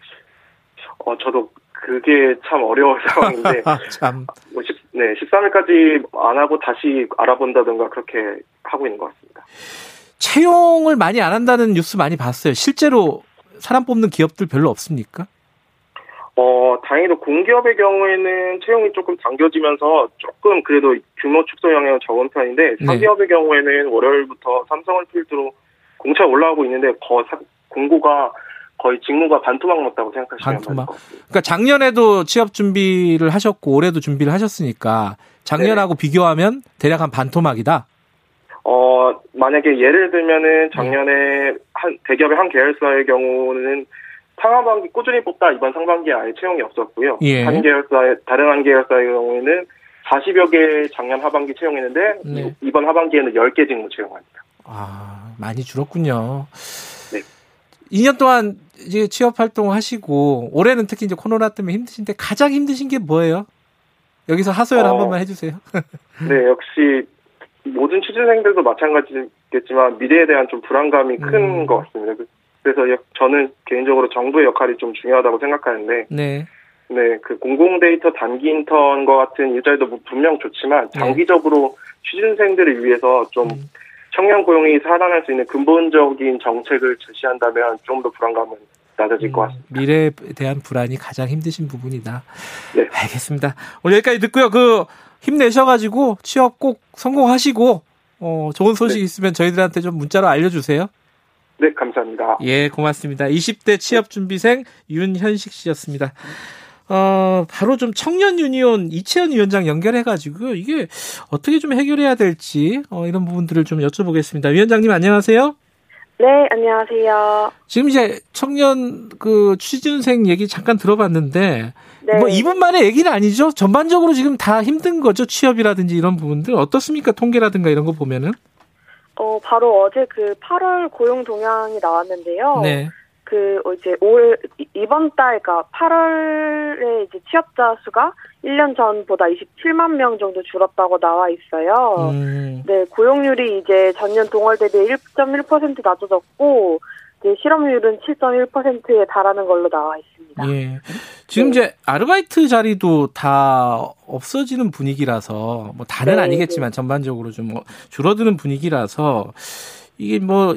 어, 저도 그게 참 어려운 상황인데. 참. 뭐 10, 네, 13일까지 안 하고 다시 알아본다든가 그렇게 하고 있는 것 같습니다. 채용을 많이 안 한다는 뉴스 많이 봤어요. 실제로 사람 뽑는 기업들 별로 없습니까? 어, 다행히도 공기업의 경우에는 채용이 조금 당겨지면서 조금 그래도 규모 축소 영향은 적은 편인데 네. 사기업의 경우에는 월요일부터 삼성을 필두로 공차 올라오고 있는데 거, 공고가 거의 직무가 반토막 났다고 생각하시면 반토막. 그러니까 작년에도 취업 준비를 하셨고 올해도 준비를 하셨으니까 작년하고 네. 비교하면 대략 한 반토막이다. 어 만약에 예를 들면은 작년에 한 대기업의 한 계열사의 경우는 상하반기 꾸준히 뽑다 이번 상반기에 아예 채용이 없었고요. 예. 한 계열사의 다른 한 계열사의 경우에는 40여 개 작년 하반기 채용했는데 네. 이번 하반기에는 10개 직무 채용합니다. 아, 많이 줄었군요. 네. 2년 동안 이제 취업 활동 하시고 올해는 특히 이제 코로나 때문에 힘드신데 가장 힘드신 게 뭐예요? 여기서 하소연 어, 한 번만 해주세요. 네, 역시 모든 취준생들도 마찬가지겠지만 미래에 대한 좀 불안감이 큰것 음. 같습니다. 그래서 저는 개인적으로 정부의 역할이 좀 중요하다고 생각하는데 네. 네, 그 공공 데이터 단기 인턴과 같은 일자리도 뭐 분명 좋지만 네. 장기적으로 네. 취준생들을 위해서 좀 음. 청년 고용이 살아날 수 있는 근본적인 정책을 제시한다면 좀 더 불안감은 낮아질 음, 것 같습니다. 미래에 대한 불안이 가장 힘드신 부분이다. 네. 알겠습니다. 오늘 여기까지 듣고요. 그 힘내셔가지고 취업 꼭 성공하시고 어, 좋은 소식 네. 있으면 저희들한테 좀 문자로 알려주세요. 네, 감사합니다. 예, 고맙습니다. 20대 취업 준비생 윤현식 씨였습니다. 어, 바로 좀 청년 유니온 이채연 위원장 연결해가지고 이게 어떻게 좀 해결해야 될지 어, 이런 부분들을 좀 여쭤보겠습니다. 위원장님 안녕하세요. 네, 안녕하세요. 지금 이제 청년 그 취준생 얘기 잠깐 들어봤는데 네. 뭐 이분만의 얘기는 아니죠. 전반적으로 지금 다 힘든 거죠. 취업이라든지 이런 부분들 어떻습니까? 통계라든가 이런 거 보면은. 어, 바로 어제 그 8월 고용 동향이 나왔는데요. 네. 그 어, 이제 올 이번 달 그러니까 8월에 이제 취업자 수가 1년 전보다 27만 명 정도 줄었다고 나와 있어요. 음. 네, 고용률이 이제 전년 동월 대비 1.1% 낮아졌고 이제 실업률은 7.1%에 달하는 걸로 나와 있습니다. 예. 지금 네. 이제 아르바이트 자리도 다 없어지는 분위기라서 뭐 다는 네, 아니겠지만 네. 전반적으로 좀 뭐 줄어드는 분위기라서 이게 뭐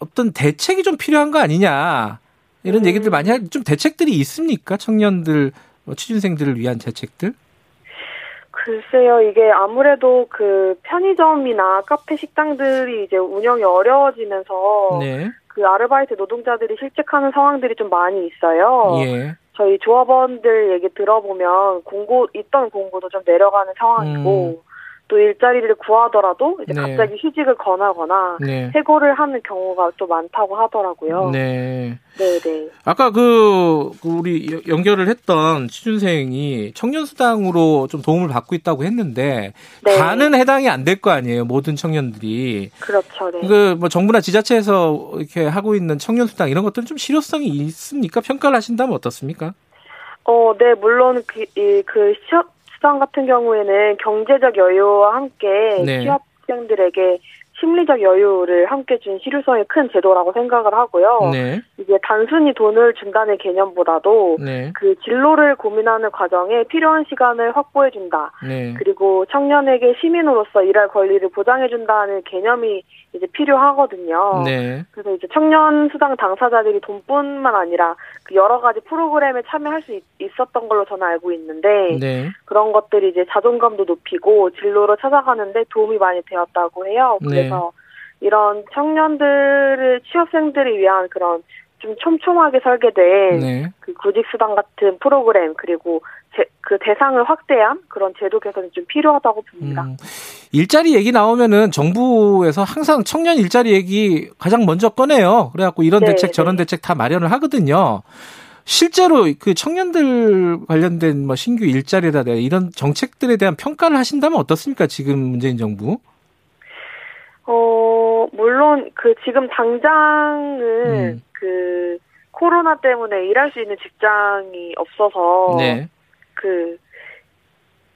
어떤 대책이 좀 필요한 거 아니냐 이런 음. 얘기들 많이 할 좀 대책들이 있습니까 청년들 뭐 취준생들을 위한 대책들? 글쎄요, 이게 아무래도 그 편의점이나 카페 식당들이 이제 운영이 어려워지면서 네. 그 아르바이트 노동자들이 실직하는 상황들이 좀 많이 있어요. 예. 저희 조합원들 얘기 들어보면 공고 있던 공고도 좀 내려가는 상황이고 음. 또 일자리를 구하더라도 이제 네. 갑자기 휴직을 권하거나 네. 해고를 하는 경우가 또 많다고 하더라고요. 네. 네, 네. 아까 그, 그 우리 연결을 했던 취준생이 청년 수당으로 좀 도움을 받고 있다고 했는데 네. 다는 해당이 안 될 거 아니에요. 모든 청년들이. 그렇죠. 네. 그뭐 정부나 지자체에서 이렇게 하고 있는 청년 수당 이런 것들은 좀 실효성이 있습니까? 평가를 하신다면 어떻습니까? 어, 네, 물론 그, 이, 그 시험, 수당 같은 경우에는 경제적 여유와 함께 네. 취업생들에게 심리적 여유를 함께 준 실효성이 큰 제도라고 생각을 하고요. 네. 이게 단순히 돈을 준다는 개념보다도 네. 그 진로를 고민하는 과정에 필요한 시간을 확보해 준다. 네. 그리고 청년에게 시민으로서 일할 권리를 보장해 준다는 개념이 이제 필요하거든요. 네. 그래서 이제 청년 수당 당사자들이 돈뿐만 아니라 그 여러 가지 프로그램에 참여할 수 있, 었던 걸로 저는 알고 있는데 네. 그런 것들이 이제 자존감도 높이고 진로를 찾아가는데 도움이 많이 되었다고 해요. 네. 그래서 네. 이런 청년들을 취업생들을 위한 그런 좀 촘촘하게 설계된 네. 그 구직 수당 같은 프로그램 그리고 제, 그 대상을 확대한 그런 제도 개선이 좀 필요하다고 봅니다. 음, 일자리 얘기 나오면은 정부에서 항상 청년 일자리 얘기 가장 먼저 꺼내요. 그래갖고 이런 네, 대책 저런 네. 대책 다 마련을 하거든요. 실제로 그 청년들 관련된 뭐 신규 일자리다 이런 정책들에 대한 평가를 하신다면 어떻습니까? 지금 문재인 정부? 어, 물론 그 지금 당장은 음. 그 코로나 때문에 일할 수 있는 직장이 없어서 네. 그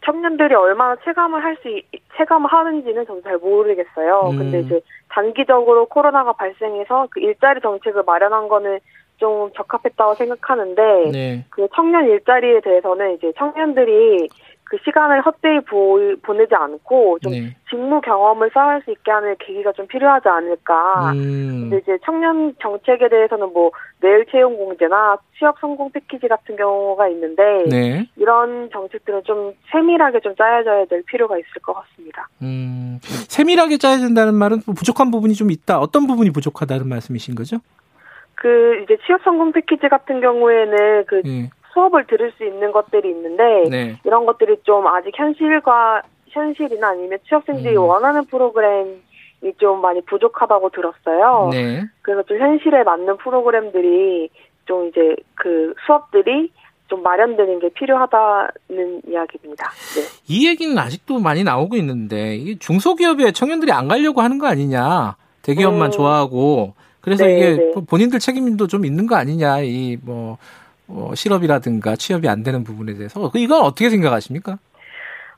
청년들이 얼마나 체감을 할 수 체감을 하는지는 저도 잘 모르겠어요. 음. 근데 이제 단기적으로 코로나가 발생해서 그 일자리 정책을 마련한 거는 좀 적합했다고 생각하는데 네. 그 청년 일자리에 대해서는 이제 청년들이 그 시간을 헛되이 보, 보내지 않고 좀 네. 직무 경험을 쌓을 수 있게 하는 계기가 좀 필요하지 않을까. 음. 근데 이제 청년 정책에 대해서는 뭐 내일 채용 공제나 취업 성공 패키지 같은 경우가 있는데 네. 이런 정책들은 좀 세밀하게 좀 짜여져야 될 필요가 있을 것 같습니다. 음. 세밀하게 짜야 된다는 말은 부족한 부분이 좀 있다. 어떤 부분이 부족하다는 말씀이신 거죠? 그 이제 취업 성공 패키지 같은 경우에는 그 네. 수업을 들을 수 있는 것들이 있는데 네. 이런 것들이 좀 아직 현실과 현실이나 아니면 취업생들이 음. 원하는 프로그램 이 좀 많이 부족하다고 들었어요. 네. 그래서 좀 현실에 맞는 프로그램들이 좀 이제 그 수업들이 좀 마련되는 게 필요하다는 이야기입니다. 네. 이 얘기는 아직도 많이 나오고 있는데 이 중소기업에 청년들이 안 가려고 하는 거 아니냐? 대기업만 음. 좋아하고 그래서 네, 이게 네. 본인들 책임도 좀 있는 거 아니냐? 이뭐 어, 실업이라든가 취업이 안 되는 부분에 대해서 그 이건 어떻게 생각하십니까?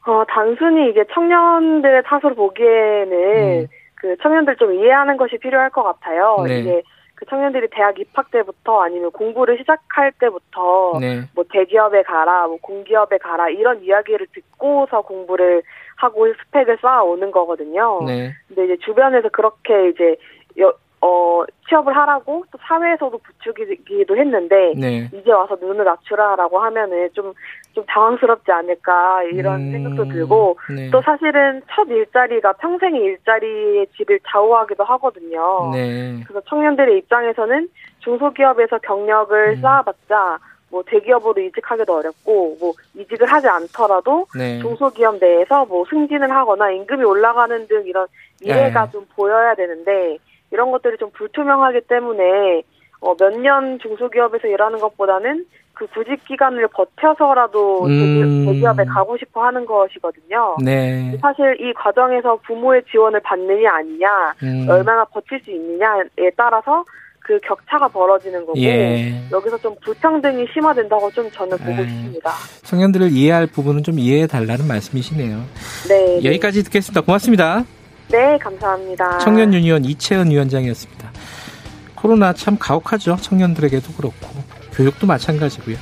어, 단순히 이게 청년들의 탓으로 보기에는 음. 그 청년들 좀 이해하는 것이 필요할 것 같아요. 네. 이게 그 청년들이 대학 입학 때부터 아니면 공부를 시작할 때부터 네. 뭐 대기업에 가라, 뭐 공기업에 가라 이런 이야기를 듣고서 공부를 하고 스펙을 쌓아오는 거거든요. 네. 근데 이제 주변에서 그렇게 이제 여, 어, 취업을 하라고 또 사회에서도 부추기기도 했는데 네. 이제 와서 눈을 낮추라라고 하면은 좀 좀 당황스럽지 않을까 이런 음, 생각도 들고 네. 또 사실은 첫 일자리가 평생의 일자리의 질을 좌우하기도 하거든요. 네. 그래서 청년들의 입장에서는 중소기업에서 경력을 음. 쌓아봤자 뭐 대기업으로 이직하기도 어렵고 뭐 이직을 하지 않더라도 네. 중소기업 내에서 뭐 승진을 하거나 임금이 올라가는 등 이런 미래가 네. 좀 보여야 되는데 이런 것들이 좀 불투명하기 때문에 어, 몇 년 중소기업에서 일하는 것보다는 그 구직 기간을 버텨서라도 음. 대기 업에 가고 싶어 하는 것이거든요. 네. 사실 이 과정에서 부모의 지원을 받느냐 아니냐, 음. 얼마나 버틸 수 있느냐에 따라서 그 격차가 벌어지는 거고 예. 여기서 좀 불평등이 심화된다고 좀 저는 보고 에이. 있습니다. 청년들을 이해할 부분은 좀 이해해 달라는 말씀이시네요. 네. 여기까지 듣겠습니다. 고맙습니다. 네, 감사합니다. 청년 유니온 이채은 위원장이었습니다. 코로나 참 가혹하죠. 청년들에게도 그렇고 교육도 마찬가지고요.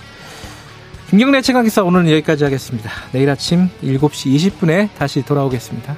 김경래 최강기사 오늘은 여기까지 하겠습니다. 내일 아침 7시 20분에 다시 돌아오겠습니다.